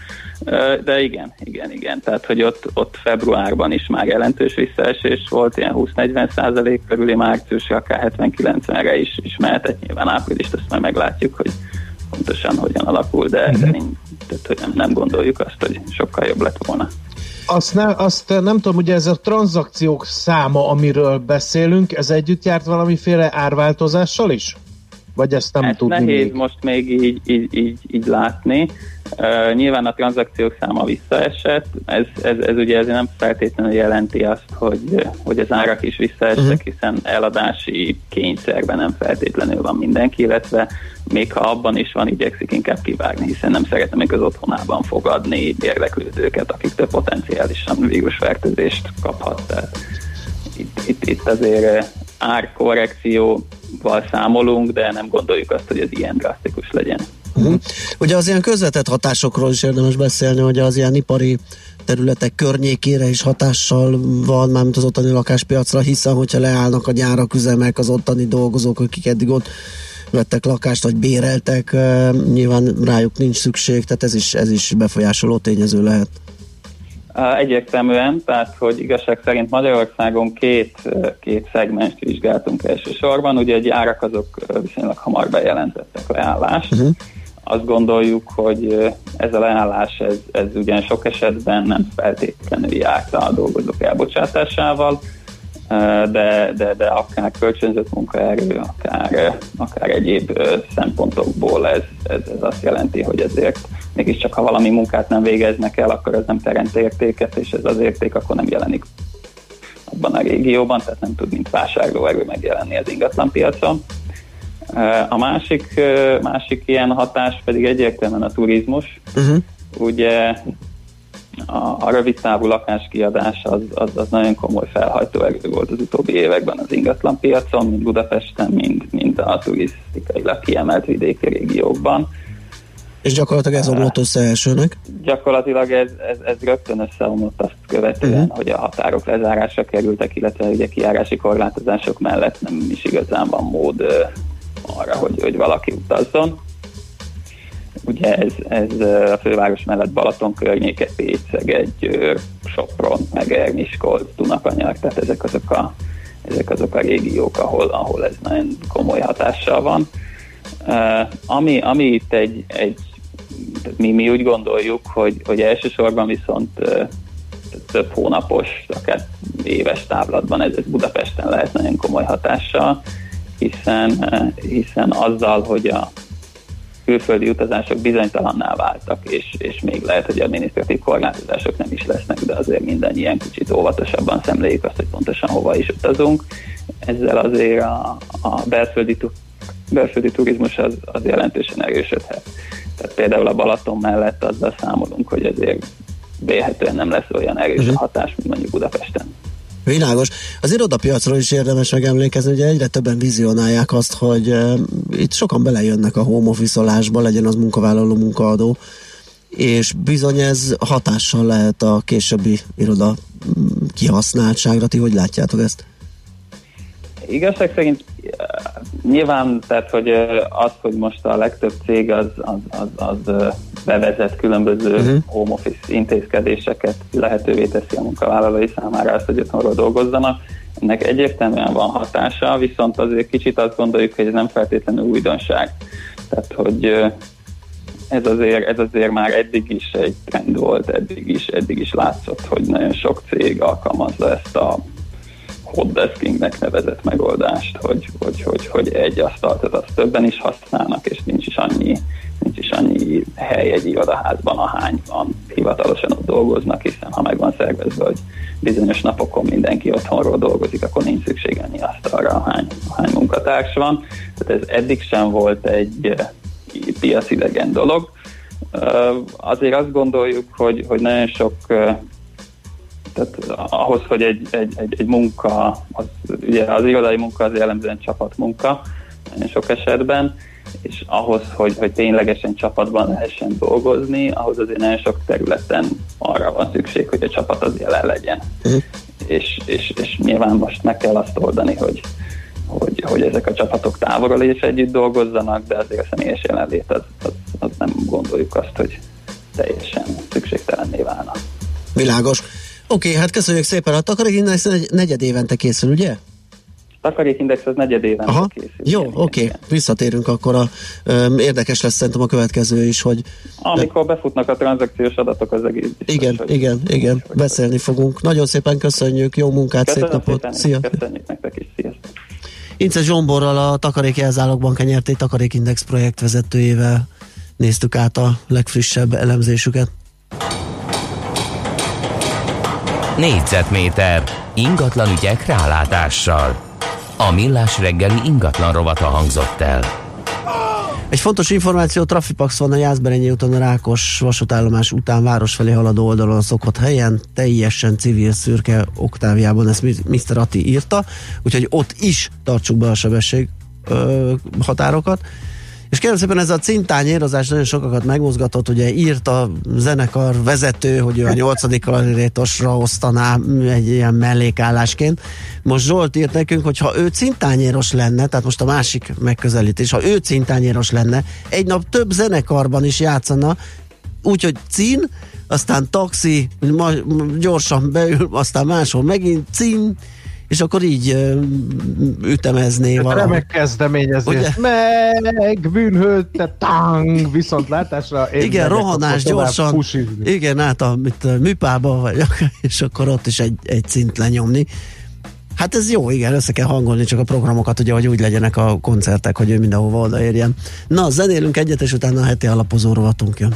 De igen, igen, igen. Tehát, hogy ott, ott februárban is már jelentős visszaesés volt, ilyen 20-40 százalék körüli március, akár 70-90-re is, is mehetett. Nyilván áprilist, azt majd meglátjuk, hogy pontosan hogyan alakul, de, uh-huh. de nincs, tehát, hogy nem, nem gondoljuk azt, hogy sokkal jobb lett volna. Azt, ne, azt nem tudom, ugye ez a tranzakciók száma, amiről beszélünk, ez együtt járt valamiféle árváltozással is? Vagy ezt nem ezt tudni nehéz még? most még így, így, így, így látni. Uh, nyilván a tranzakciók száma visszaesett, ez, ez, ez ugye ez nem feltétlenül jelenti azt, hogy, hogy az árak is visszaestek, uh-huh. hiszen eladási kényszerben nem feltétlenül van mindenki, illetve még ha abban is van, igyekszik inkább kivágni, hiszen nem szeretne még az otthonában fogadni érdeklődőket, akiktől potenciálisan vírusfertőzést kaphat. Tehát itt, itt, itt azért árkorrekcióval számolunk, de nem gondoljuk azt, hogy ez ilyen drasztikus legyen. Uh-huh. Ugye az ilyen közvetett hatásokról is érdemes beszélni, hogy az ilyen ipari területek környékére is hatással van, mármint az ottani lakáspiacra, hiszen hogyha leállnak a gyárak, üzemek, az ottani dolgozók, akik eddig ott vettek lakást, vagy béreltek, nyilván rájuk nincs szükség, tehát ez is, ez is befolyásoló tényező lehet. Egyértelműen, tehát hogy igazság szerint Magyarországon két, két szegmest vizsgáltunk elsősorban, ugye egy árak azok viszonylag hamar bejelentettek leállást. Uh-huh. Azt gondoljuk, hogy ez a leállás, ez, ez ugyan sok esetben nem feltétlenül járt a dolgozók elbocsátásával, de, de, de akár kölcsönzött munkaerő, akár, akár egyéb szempontokból ez, ez, ez azt jelenti, hogy ezért mégiscsak ha valami munkát nem végeznek el, akkor ez nem teremt értéket, és ez az érték akkor nem jelenik abban a régióban, tehát nem tud mint vásárlóerő megjelenni az ingatlanpiacon. A másik, másik ilyen hatás pedig egyértelműen a turizmus. Uh-huh. Ugye a, a rövid távú lakáskiadás az, az, az nagyon komoly felhajtó erő volt az utóbbi években az ingatlan piacon, mind Budapesten, mind, mind a turisztikailag kiemelt vidéki régiókban. És gyakorlatilag ez omlott össze elsőnek? Gyakorlatilag ez, ez, ez rögtön összeomlott azt követően, uh-huh. hogy a határok lezárásra kerültek, illetve ugye kiárási korlátozások mellett nem is igazán van mód arra, hogy, hogy valaki utazzon ugye ez, ez a főváros mellett Balaton környéke, Pécs, Szeged, Győr, Sopron, Meger, Miskolc, Dunakanyar, tehát ezek azok a, ezek azok a régiók, ahol, ahol ez nagyon komoly hatással van. Ami, ami itt egy, egy mi, mi úgy gondoljuk, hogy, hogy elsősorban viszont több hónapos, akár éves távlatban ez, ez Budapesten lehet nagyon komoly hatással, hiszen, hiszen azzal, hogy a külföldi utazások bizonytalanná váltak, és, és még lehet, hogy adminisztratív korlátozások nem is lesznek, de azért minden ilyen kicsit óvatosabban szemléljük azt, hogy pontosan hova is utazunk. Ezzel azért a, a belföldi, belföldi turizmus az, az jelentősen erősödhet. Tehát például a Balaton mellett azzal számolunk, hogy azért vélhetően nem lesz olyan erős a hatás, mint mondjuk Budapesten. Világos. Az irodapiacról is érdemes megemlékezni, hogy egyre többen vizionálják azt, hogy uh, itt sokan belejönnek a home office legyen az munkavállaló, munkaadó, és bizony ez hatással lehet a későbbi iroda mm, kihasználtságra. Ti hogy látjátok ezt? Igazság szerint nyilván, tehát hogy az, hogy most a legtöbb cég az, az, az, az bevezet különböző uh-huh. home office intézkedéseket, lehetővé teszi a munkavállalói számára azt, hogy otthonról dolgozzanak. Ennek egyértelműen van hatása, viszont azért kicsit azt gondoljuk, hogy ez nem feltétlenül újdonság. Tehát, hogy ez azért, ez azért már eddig is egy trend volt, eddig is, eddig is látszott, hogy nagyon sok cég alkalmazza ezt a hotdeskingnek nevezett megoldást, hogy, hogy, hogy, hogy egy asztalt az azt többen is használnak, és nincs is annyi, nincs is annyi hely egy irodaházban, ahányban hivatalosan ott dolgoznak, hiszen ha meg van szervezve, hogy bizonyos napokon mindenki otthonról dolgozik, akkor nincs szükség ennyi asztalra, ahány, ahány munkatárs van. Tehát ez eddig sem volt egy eh, piacidegen dolog. Azért azt gondoljuk, hogy, hogy nagyon sok eh, tehát ahhoz, hogy egy, egy, egy, egy munka, az, ugye az irodai munka az jellemzően csapatmunka, nagyon sok esetben, és ahhoz, hogy, hogy ténylegesen csapatban lehessen dolgozni, ahhoz azért nagyon sok területen arra van szükség, hogy a csapat az jelen legyen. Uh-huh. És, és, és nyilván most meg kell azt oldani, hogy, hogy, hogy ezek a csapatok távolról is együtt dolgozzanak, de azért a személyes jelenlét az, az, az nem gondoljuk azt, hogy teljesen szükségtelenné válna. Világos. Oké, okay, hát köszönjük szépen. A takarékindex negyed évente készül, ugye? takarékindex az negyed évente Aha. készül. Jó, oké, okay. visszatérünk akkor. A, ö, érdekes lesz szerintem a következő is, hogy... Amikor befutnak a tranzakciós adatok, az egész biztos, Igen, hogy igen, igen, beszélni fogunk. Nagyon szépen köszönjük, jó munkát, Köszönöm szép napot. Szépen, Szia! Köszönjük nektek is, sziasztok! Ince Zsomborral a Takarék Jelzálogban kenyerté Takarékindex projekt vezetőjével néztük át a legfrissebb elemzésüket. Négyzetméter ingatlan ügyek rálátással. A millás reggeli ingatlan rovata hangzott el. Egy fontos információ, Trafipax van a Jászberényi úton a Rákos vasútállomás után város felé haladó oldalon szokott helyen, teljesen civil szürke oktáviában, ezt Mr. Ati írta, úgyhogy ott is tartsuk be a sebesség ö, határokat. És kérem szépen ez a cintányérozás nagyon sokakat megmozgatott, ugye írt a zenekar vezető, hogy ő a nyolcadik klarinetosra osztaná egy ilyen mellékállásként. Most Zsolt írt nekünk, hogy ha ő cintányéros lenne, tehát most a másik megközelítés, ha ő cintányéros lenne, egy nap több zenekarban is játszana, úgyhogy cin, aztán taxi, ma, gyorsan beül, aztán máshol megint cin, és akkor így ütemezné valahogy. Remek kezdeményezés. Ugye? Meg, bűnhőtte, tang, viszont látásra. Igen, rohanás gyorsan. Pusizni. Igen, át a, mit, műpába, vagy, és akkor ott is egy, egy cint lenyomni. Hát ez jó, igen, össze kell hangolni csak a programokat, ugye, hogy úgy legyenek a koncertek, hogy ő mindenhova odaérjen. Na, zenélünk egyet, és utána a heti alapozó rovatunk jön.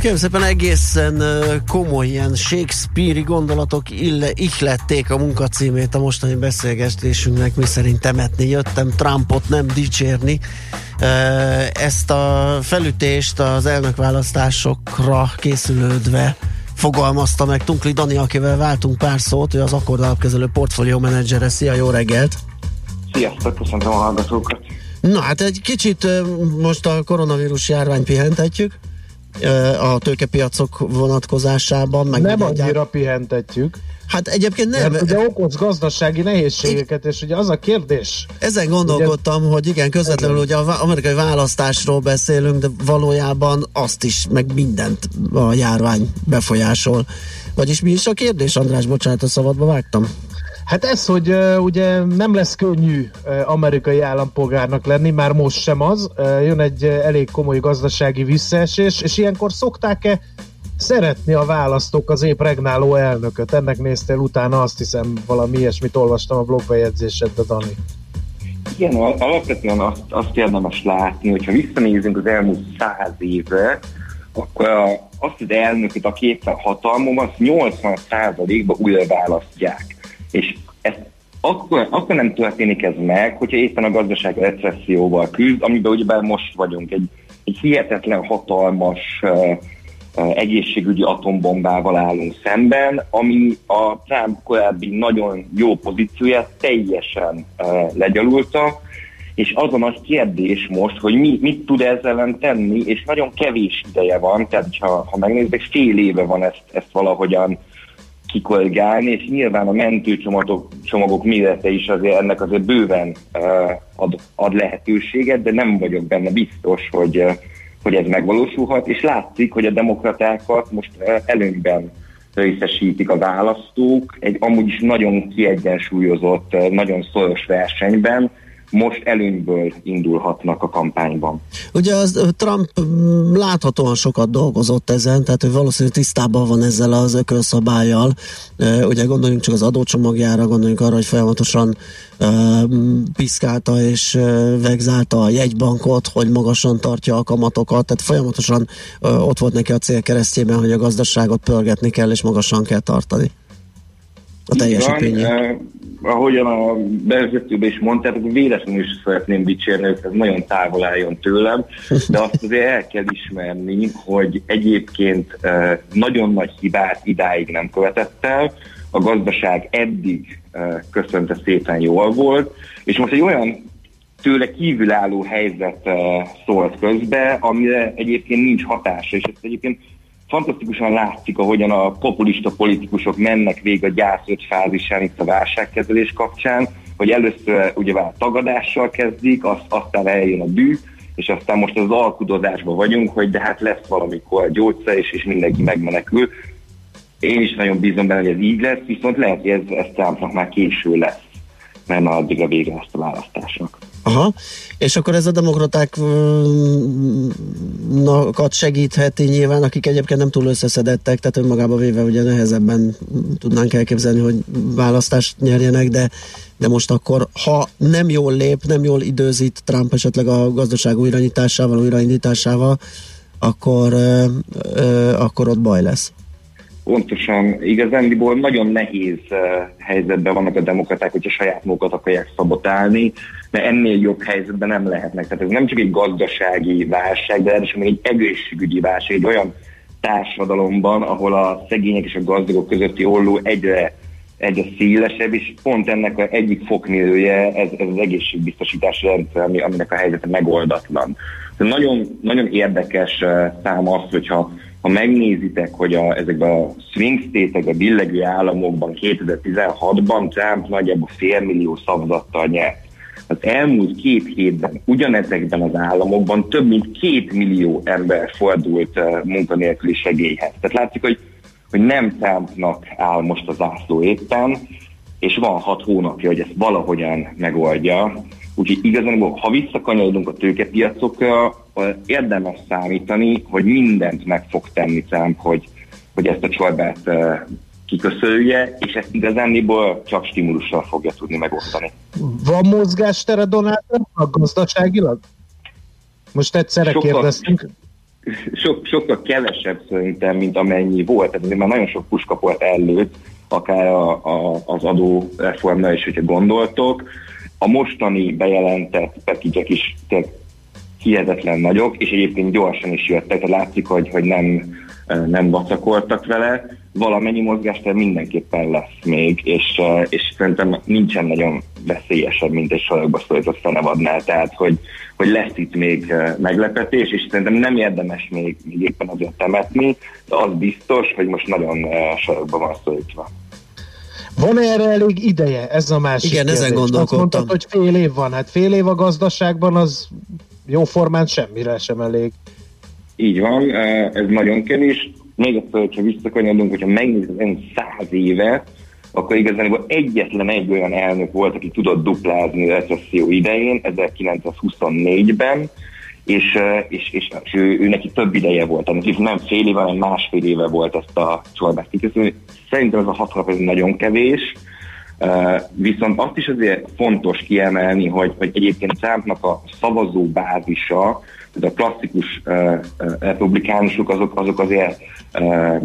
Hát kérem szépen egészen komoly ilyen Shakespeare-i gondolatok ille, ihlették a munkacímét a mostani beszélgetésünknek, mi szerint temetni jöttem, Trumpot nem dicsérni. Ezt a felütést az elnökválasztásokra készülődve fogalmazta meg Tunkli Dani, akivel váltunk pár szót, ő az Akkord alapkezelő portfólió menedzsere. Szia, jó reggelt! Sziasztok, köszöntöm a hallgatókat. Na hát egy kicsit most a koronavírus járvány pihentetjük a tőkepiacok vonatkozásában. Meg Nem ugye annyira pihentetjük. Hát egyébként nem. Mert ugye okoz gazdasági nehézségeket, és ugye az a kérdés. Ezen gondolkodtam, hogy igen, közvetlenül ugye a vá- amerikai választásról beszélünk, de valójában azt is, meg mindent a járvány befolyásol. Vagyis mi is a kérdés, András, bocsánat, a szabadba vágtam? Hát ez, hogy ugye nem lesz könnyű amerikai állampolgárnak lenni, már most sem az, jön egy uh, elég komoly gazdasági visszaesés, és ilyenkor szokták-e szeretni a választók az épp regnáló elnököt? Ennek néztél utána, azt hiszem valami ilyesmit olvastam a blogbejegyzésedbe, Dani. Igen, al- alapvetően azt, azt érdemes látni, hogyha visszanézünk az elmúlt száz évre, akkor azt az elnököt, aki éppen hatalmon van, azt 80%-ban újra választják. És ez akkor, akkor nem történik ez meg, hogyha éppen a gazdaság recesszióval küzd, amiben ugyebár most vagyunk. Egy, egy hihetetlen hatalmas uh, uh, egészségügyi atombombával állunk szemben, ami a Trump korábbi nagyon jó pozícióját teljesen uh, legyalulta, és az a nagy kérdés most, hogy mi, mit tud ezzel ellen tenni, és nagyon kevés ideje van, tehát ha, ha megnézzük, fél éve van ezt, ezt valahogyan kikorrigálni, és nyilván a mentőcsomagok csomagok mérete is azért ennek azért bőven uh, ad, ad lehetőséget, de nem vagyok benne biztos, hogy, uh, hogy ez megvalósulhat, és látszik, hogy a demokratákat most uh, előnyben részesítik a választók egy amúgy is nagyon kiegyensúlyozott, nagyon szoros versenyben, most előnyből indulhatnak a kampányban. Ugye az Trump mm, láthatóan sokat dolgozott ezen, tehát ő valószínűleg tisztában van ezzel az ökölszabályjal. Ugye gondoljunk csak az adócsomagjára, gondoljunk arra, hogy folyamatosan piszkálta és vegzálta a jegybankot, hogy magasan tartja a kamatokat, tehát folyamatosan ott volt neki a célkeresztjében, hogy a gazdaságot pörgetni kell és magasan kell tartani. A teljesítménye. Van, eh, ahogyan a bevezetőben is mondtátok, véletlenül is szeretném dicsérni őket, ez nagyon távol álljon tőlem, de azt azért el kell ismerni, hogy egyébként eh, nagyon nagy hibát idáig nem követett el, a gazdaság eddig eh, köszönte szépen jól volt, és most egy olyan tőle kívülálló helyzet eh, szólt közbe, amire egyébként nincs hatása, és ezt egyébként fantasztikusan látszik, ahogyan a populista politikusok mennek végig a gyászöt fázisán itt a válságkezelés kapcsán, hogy először ugye a tagadással kezdik, azt, aztán eljön a dű, és aztán most az alkudozásban vagyunk, hogy de hát lesz valamikor gyógyszer, és, és mindenki megmenekül. Én is nagyon bízom benne, hogy ez így lesz, viszont lehet, hogy ez, ez Trumpnak már késő lesz, mert már addig a vége lesz a választásnak. Aha, és akkor ez a demokratákat segítheti nyilván, akik egyébként nem túl összeszedettek, tehát önmagába véve ugye nehezebben tudnánk elképzelni, hogy választást nyerjenek, de, de most akkor, ha nem jól lép, nem jól időzít Trump esetleg a gazdaság újranyitásával, újraindításával, akkor, ö, ö, akkor ott baj lesz. Pontosan, igazándiból nagyon nehéz helyzetben vannak a demokraták, hogyha saját magukat akarják szabotálni, de ennél jobb helyzetben nem lehetnek. Tehát ez nem csak egy gazdasági válság, de ez egy egészségügyi válság, egy olyan társadalomban, ahol a szegények és a gazdagok közötti olló egyre, egyre szélesebb, és pont ennek a egyik fokmérője ez, ez az egészségbiztosítási rendszer, ami, aminek a helyzete megoldatlan. Tehát nagyon, nagyon érdekes uh, szám az, hogyha ha megnézitek, hogy a, ezekben a swing state a billegő államokban 2016-ban Trump nagyjából félmillió szavazattal nyert. Az elmúlt két hétben ugyanezekben az államokban több mint két millió ember fordult uh, munkanélküli segélyhez. Tehát látszik, hogy, hogy nem Trumpnak áll most az zászló éppen, és van hat hónapja, hogy ezt valahogyan megoldja. Úgyhogy igazából, ha visszakanyarodunk a tőkepiacokra, érdemes számítani, hogy mindent meg fog tenni Trump, hogy, hogy ezt a csorbát kiköszölje, és ezt igazániból csak stimulussal fogja tudni megosztani. Van mozgástere Donald Trumpnak gazdaságilag? Most egyszerre Sokkal- kérdeztünk. Sok, sokkal kevesebb szerintem, mint amennyi volt. Tehát már nagyon sok puskaport előtt, akár a, a, az adóreformra is, hogyha gondoltok. A mostani bejelentett package is hihetetlen nagyok, és egyébként gyorsan is jöttek, tehát látszik, hogy, hogy nem, nem vacakoltak vele. Valamennyi mozgástér mindenképpen lesz még, és, és szerintem nincsen nagyon veszélyesebb, mint egy sarokba szorított fenevadnál, tehát hogy, hogy lesz itt még meglepetés, és szerintem nem érdemes még, még éppen azért temetni, de az biztos, hogy most nagyon sarokba van szorítva. Van erre elég ideje? Ez a másik Igen, ezen kérdés. Azt gondolkodtam. mondtad, hogy fél év van. Hát fél év a gazdaságban az jóformán semmire sem elég. Így van, eh, ez nagyon kevés. Még egyszer, hogyha visszakanyarodunk, hogyha elmúlt száz évet, akkor igazából egyetlen egy olyan elnök volt, aki tudott duplázni a recesszió idején, 1924-ben, és, eh, és, és, és ő, ő, neki több ideje volt, tehát nem fél éve, hanem másfél éve volt ezt a csorbát kiköszönni. Szerintem ez a hat hónap nagyon kevés, viszont azt is azért fontos kiemelni, hogy, hogy egyébként Trumpnak a szavazó bázisa, tehát a klasszikus uh, republikánusok, azok, azok azért uh,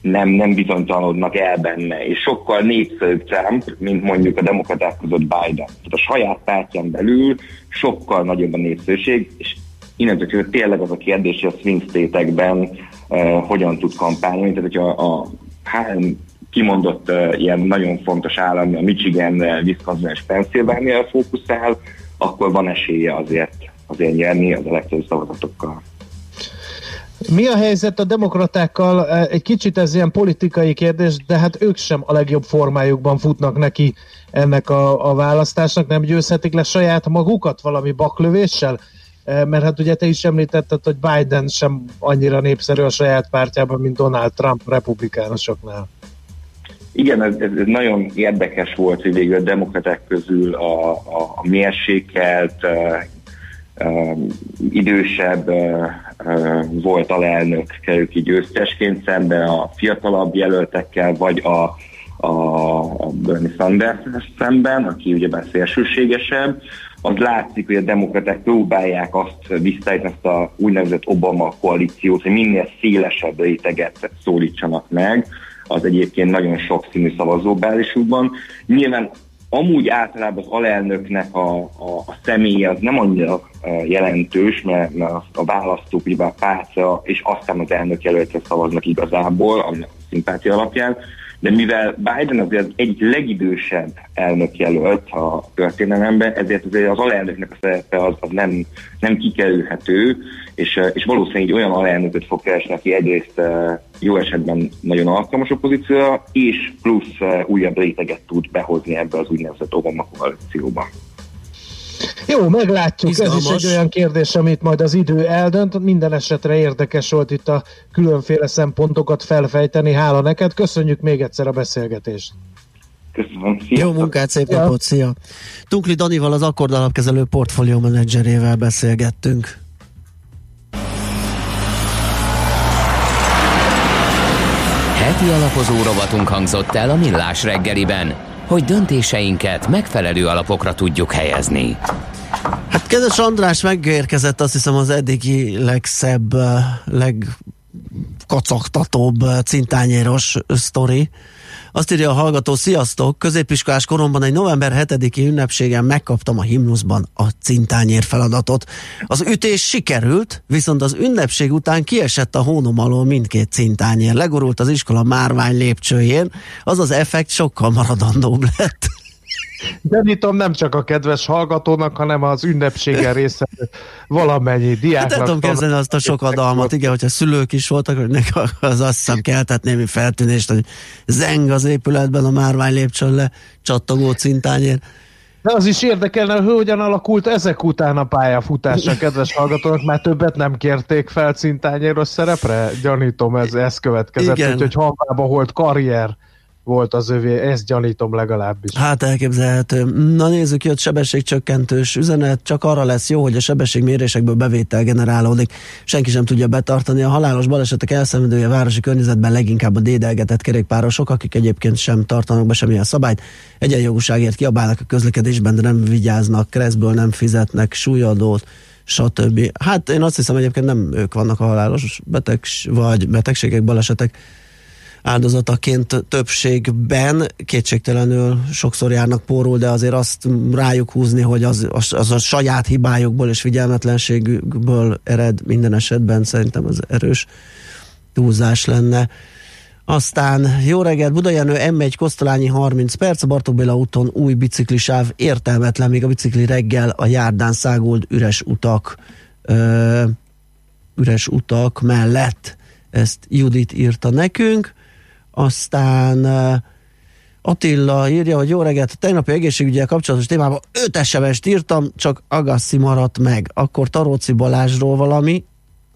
nem, nem bizonytalanodnak el benne, és sokkal népszerűbb Trump, mint mondjuk a demokraták között Biden. Tehát a saját pártján belül sokkal nagyobb a népszerűség, és innentől kezdve tényleg az a kérdés, hogy a swing state-ekben uh, hogyan tud kampányolni, tehát hogyha a három kimondott uh, ilyen nagyon fontos állam, a Michigan, Wisconsin és Pennsylvania fókuszál, akkor van esélye azért, azért nyerni az elektronikus szavazatokkal. Mi a helyzet a demokratákkal? Egy kicsit ez ilyen politikai kérdés, de hát ők sem a legjobb formájukban futnak neki ennek a, a választásnak. Nem győzhetik le saját magukat valami baklövéssel? Mert hát ugye te is említetted, hogy Biden sem annyira népszerű a saját pártjában, mint Donald Trump republikánusoknál. Igen, ez, ez, ez nagyon érdekes volt, hogy végül a demokraták közül a, a, a mérsékelt, uh, uh, idősebb uh, uh, volt alelnök kerül ki győztesként szemben a fiatalabb jelöltekkel, vagy a, a, a Bernie Sanders szemben, aki ugyebár szélsőségesebb, az látszik, hogy a demokraták próbálják azt visszaállítani ezt a úgynevezett Obama koalíciót, hogy minél szélesebb réteget szólítsanak meg, az egyébként nagyon sokszínű szavazóbálisukban. Nyilván amúgy általában az alelnöknek a, a, a személye az nem annyira uh, jelentős, mert, mert a- választók ugye a pártra és aztán az elnök jelöltre szavaznak igazából, a szimpátia alapján, de mivel Biden azért az egyik legidősebb elnök jelölt a történelemben, ezért azért az alelnöknek a szerepe az, az nem, nem kikerülhető, és, eh, és valószínűleg egy olyan alelnököt fog keresni, aki egyrészt eh, jó esetben nagyon alkalmas a pozícióra, és plusz eh, újabb réteget tud behozni ebbe az úgynevezett Obama koalícióba. Jó, meglátjuk. Ez Izgalmas. is egy olyan kérdés, amit majd az idő eldönt. Minden esetre érdekes volt itt a különféle szempontokat felfejteni. Hála neked. Köszönjük még egyszer a beszélgetést. Köszönöm. Jó munkát, szép Ja. napot, szia! Tunkli Danival, az Akkord alapkezelő portfólió menedzserével beszélgettünk. Heti alapozó rovatunk hangzott el a Millás reggeliben, hogy döntéseinket megfelelő alapokra tudjuk helyezni. Hát kedves András, megérkezett azt hiszem az eddigi legszebb, eh, legkacagtatóbb eh, cintányéros sztori. Azt írja a hallgató, sziasztok! Középiskolás koromban egy november 7-i ünnepségen megkaptam a himnuszban a cintányér feladatot. Az ütés sikerült, viszont az ünnepség után kiesett a hónom alól mindkét cintányér. Legorult az iskola márvány lépcsőjén, az az effekt sokkal maradandóbb lett. Gyanítom nem csak a kedves hallgatónak, hanem az ünnepségen része valamennyi Hát diáknak. nem tudom kezdeni azt a sok adalmat, igen, hogyha szülők is voltak, hogy az azt hiszem keltett némi feltűnést, hogy zeng az épületben a márvány lépcsőn le csattogó cintányért. De az is érdekelne, hogy hogyan alakult ezek után a pályafutása, kedves hallgatónak, már többet nem kérték fel cintányéros szerepre? Gyanítom, ez, ez következett, Igen. úgyhogy halvába volt karrier. Volt az övé, ezt gyanítom legalábbis. Hát elképzelhető. Na nézzük, jött sebességcsökkentős üzenet, csak arra lesz jó, hogy a sebességmérésekből bevétel generálódik. Senki sem tudja betartani. A halálos balesetek elszenvedője városi környezetben leginkább a dédelgetett kerékpárosok, akik egyébként sem tartanak be semmilyen szabályt. Egyenjogúságért kiabálnak a közlekedésben, de nem vigyáznak, kreszből nem fizetnek súlyadót stb. Hát én azt hiszem egyébként nem ők vannak a halálos beteg, vagy betegségek, balesetek áldozataként többségben kétségtelenül sokszor járnak pórul, de azért azt rájuk húzni, hogy az, az, az a saját hibájukból és figyelmetlenségükből ered minden esetben szerintem az erős túlzás lenne. Aztán jó reggelt, Budajenő M1 Kosztolányi 30 perc, Bartók Béla úton új biciklisáv, értelmetlen, még a bicikli reggel a járdán szágult üres utak, ö, üres utak mellett. Ezt Judit írta nekünk. Aztán Attila írja, hogy jó reggelt, a tegnapi egészségügyel kapcsolatos témában 5 sms írtam, csak Agassi maradt meg. Akkor Taróci Balázsról valami,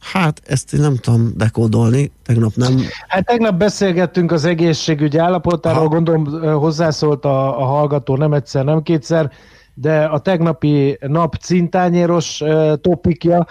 Hát ezt én nem tudom dekódolni, tegnap nem. Hát tegnap beszélgettünk az egészségügy állapotáról, ha. gondolom hozzászólt a, a hallgató nem egyszer, nem kétszer, de a tegnapi nap cintányéros uh, topikja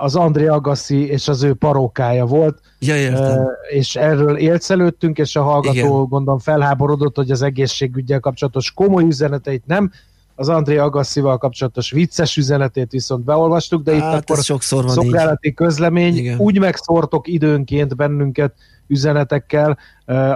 az André Agassi és az ő parókája volt. Ja, értem. és erről élszelődtünk, és a hallgató Igen. gondolom felháborodott, hogy az egészségügyel kapcsolatos komoly üzeneteit nem, az André Agassival kapcsolatos vicces üzenetét viszont beolvastuk, de hát, itt akkor sokszor van szolgálati így. közlemény, Igen. úgy megszórtok időnkönt bennünket üzenetekkel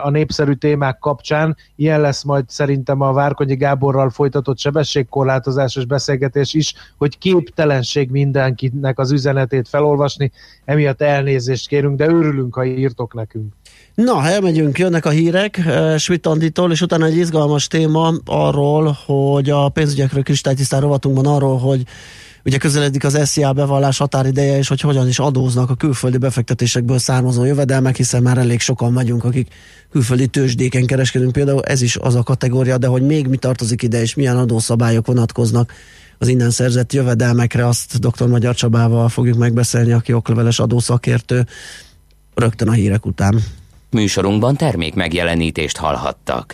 a népszerű témák kapcsán. Ilyen lesz majd szerintem a Várkonyi Gáborral folytatott sebességkorlátozásos beszélgetés is, hogy képtelenség mindenkinek az üzenetét felolvasni, emiatt elnézést kérünk, de örülünk, ha írtok nekünk. Na, elmegyünk, jönnek a hírek uh, Svitanditól, és utána egy izgalmas téma arról, hogy a pénzügyekről kristálytisztán rovatunkban arról, hogy ugye közeledik az SZIA bevallás határideje, és hogy hogyan is adóznak a külföldi befektetésekből származó jövedelmek, hiszen már elég sokan vagyunk, akik külföldi tőzsdéken kereskedünk. Például ez is az a kategória, de hogy még mi tartozik ide, és milyen adószabályok vonatkoznak az innen szerzett jövedelmekre, azt dr. Magyar Csabával fogjuk megbeszélni, aki okleveles adószakértő, rögtön a hírek után. Műsorunkban termék megjelenítést hallhattak.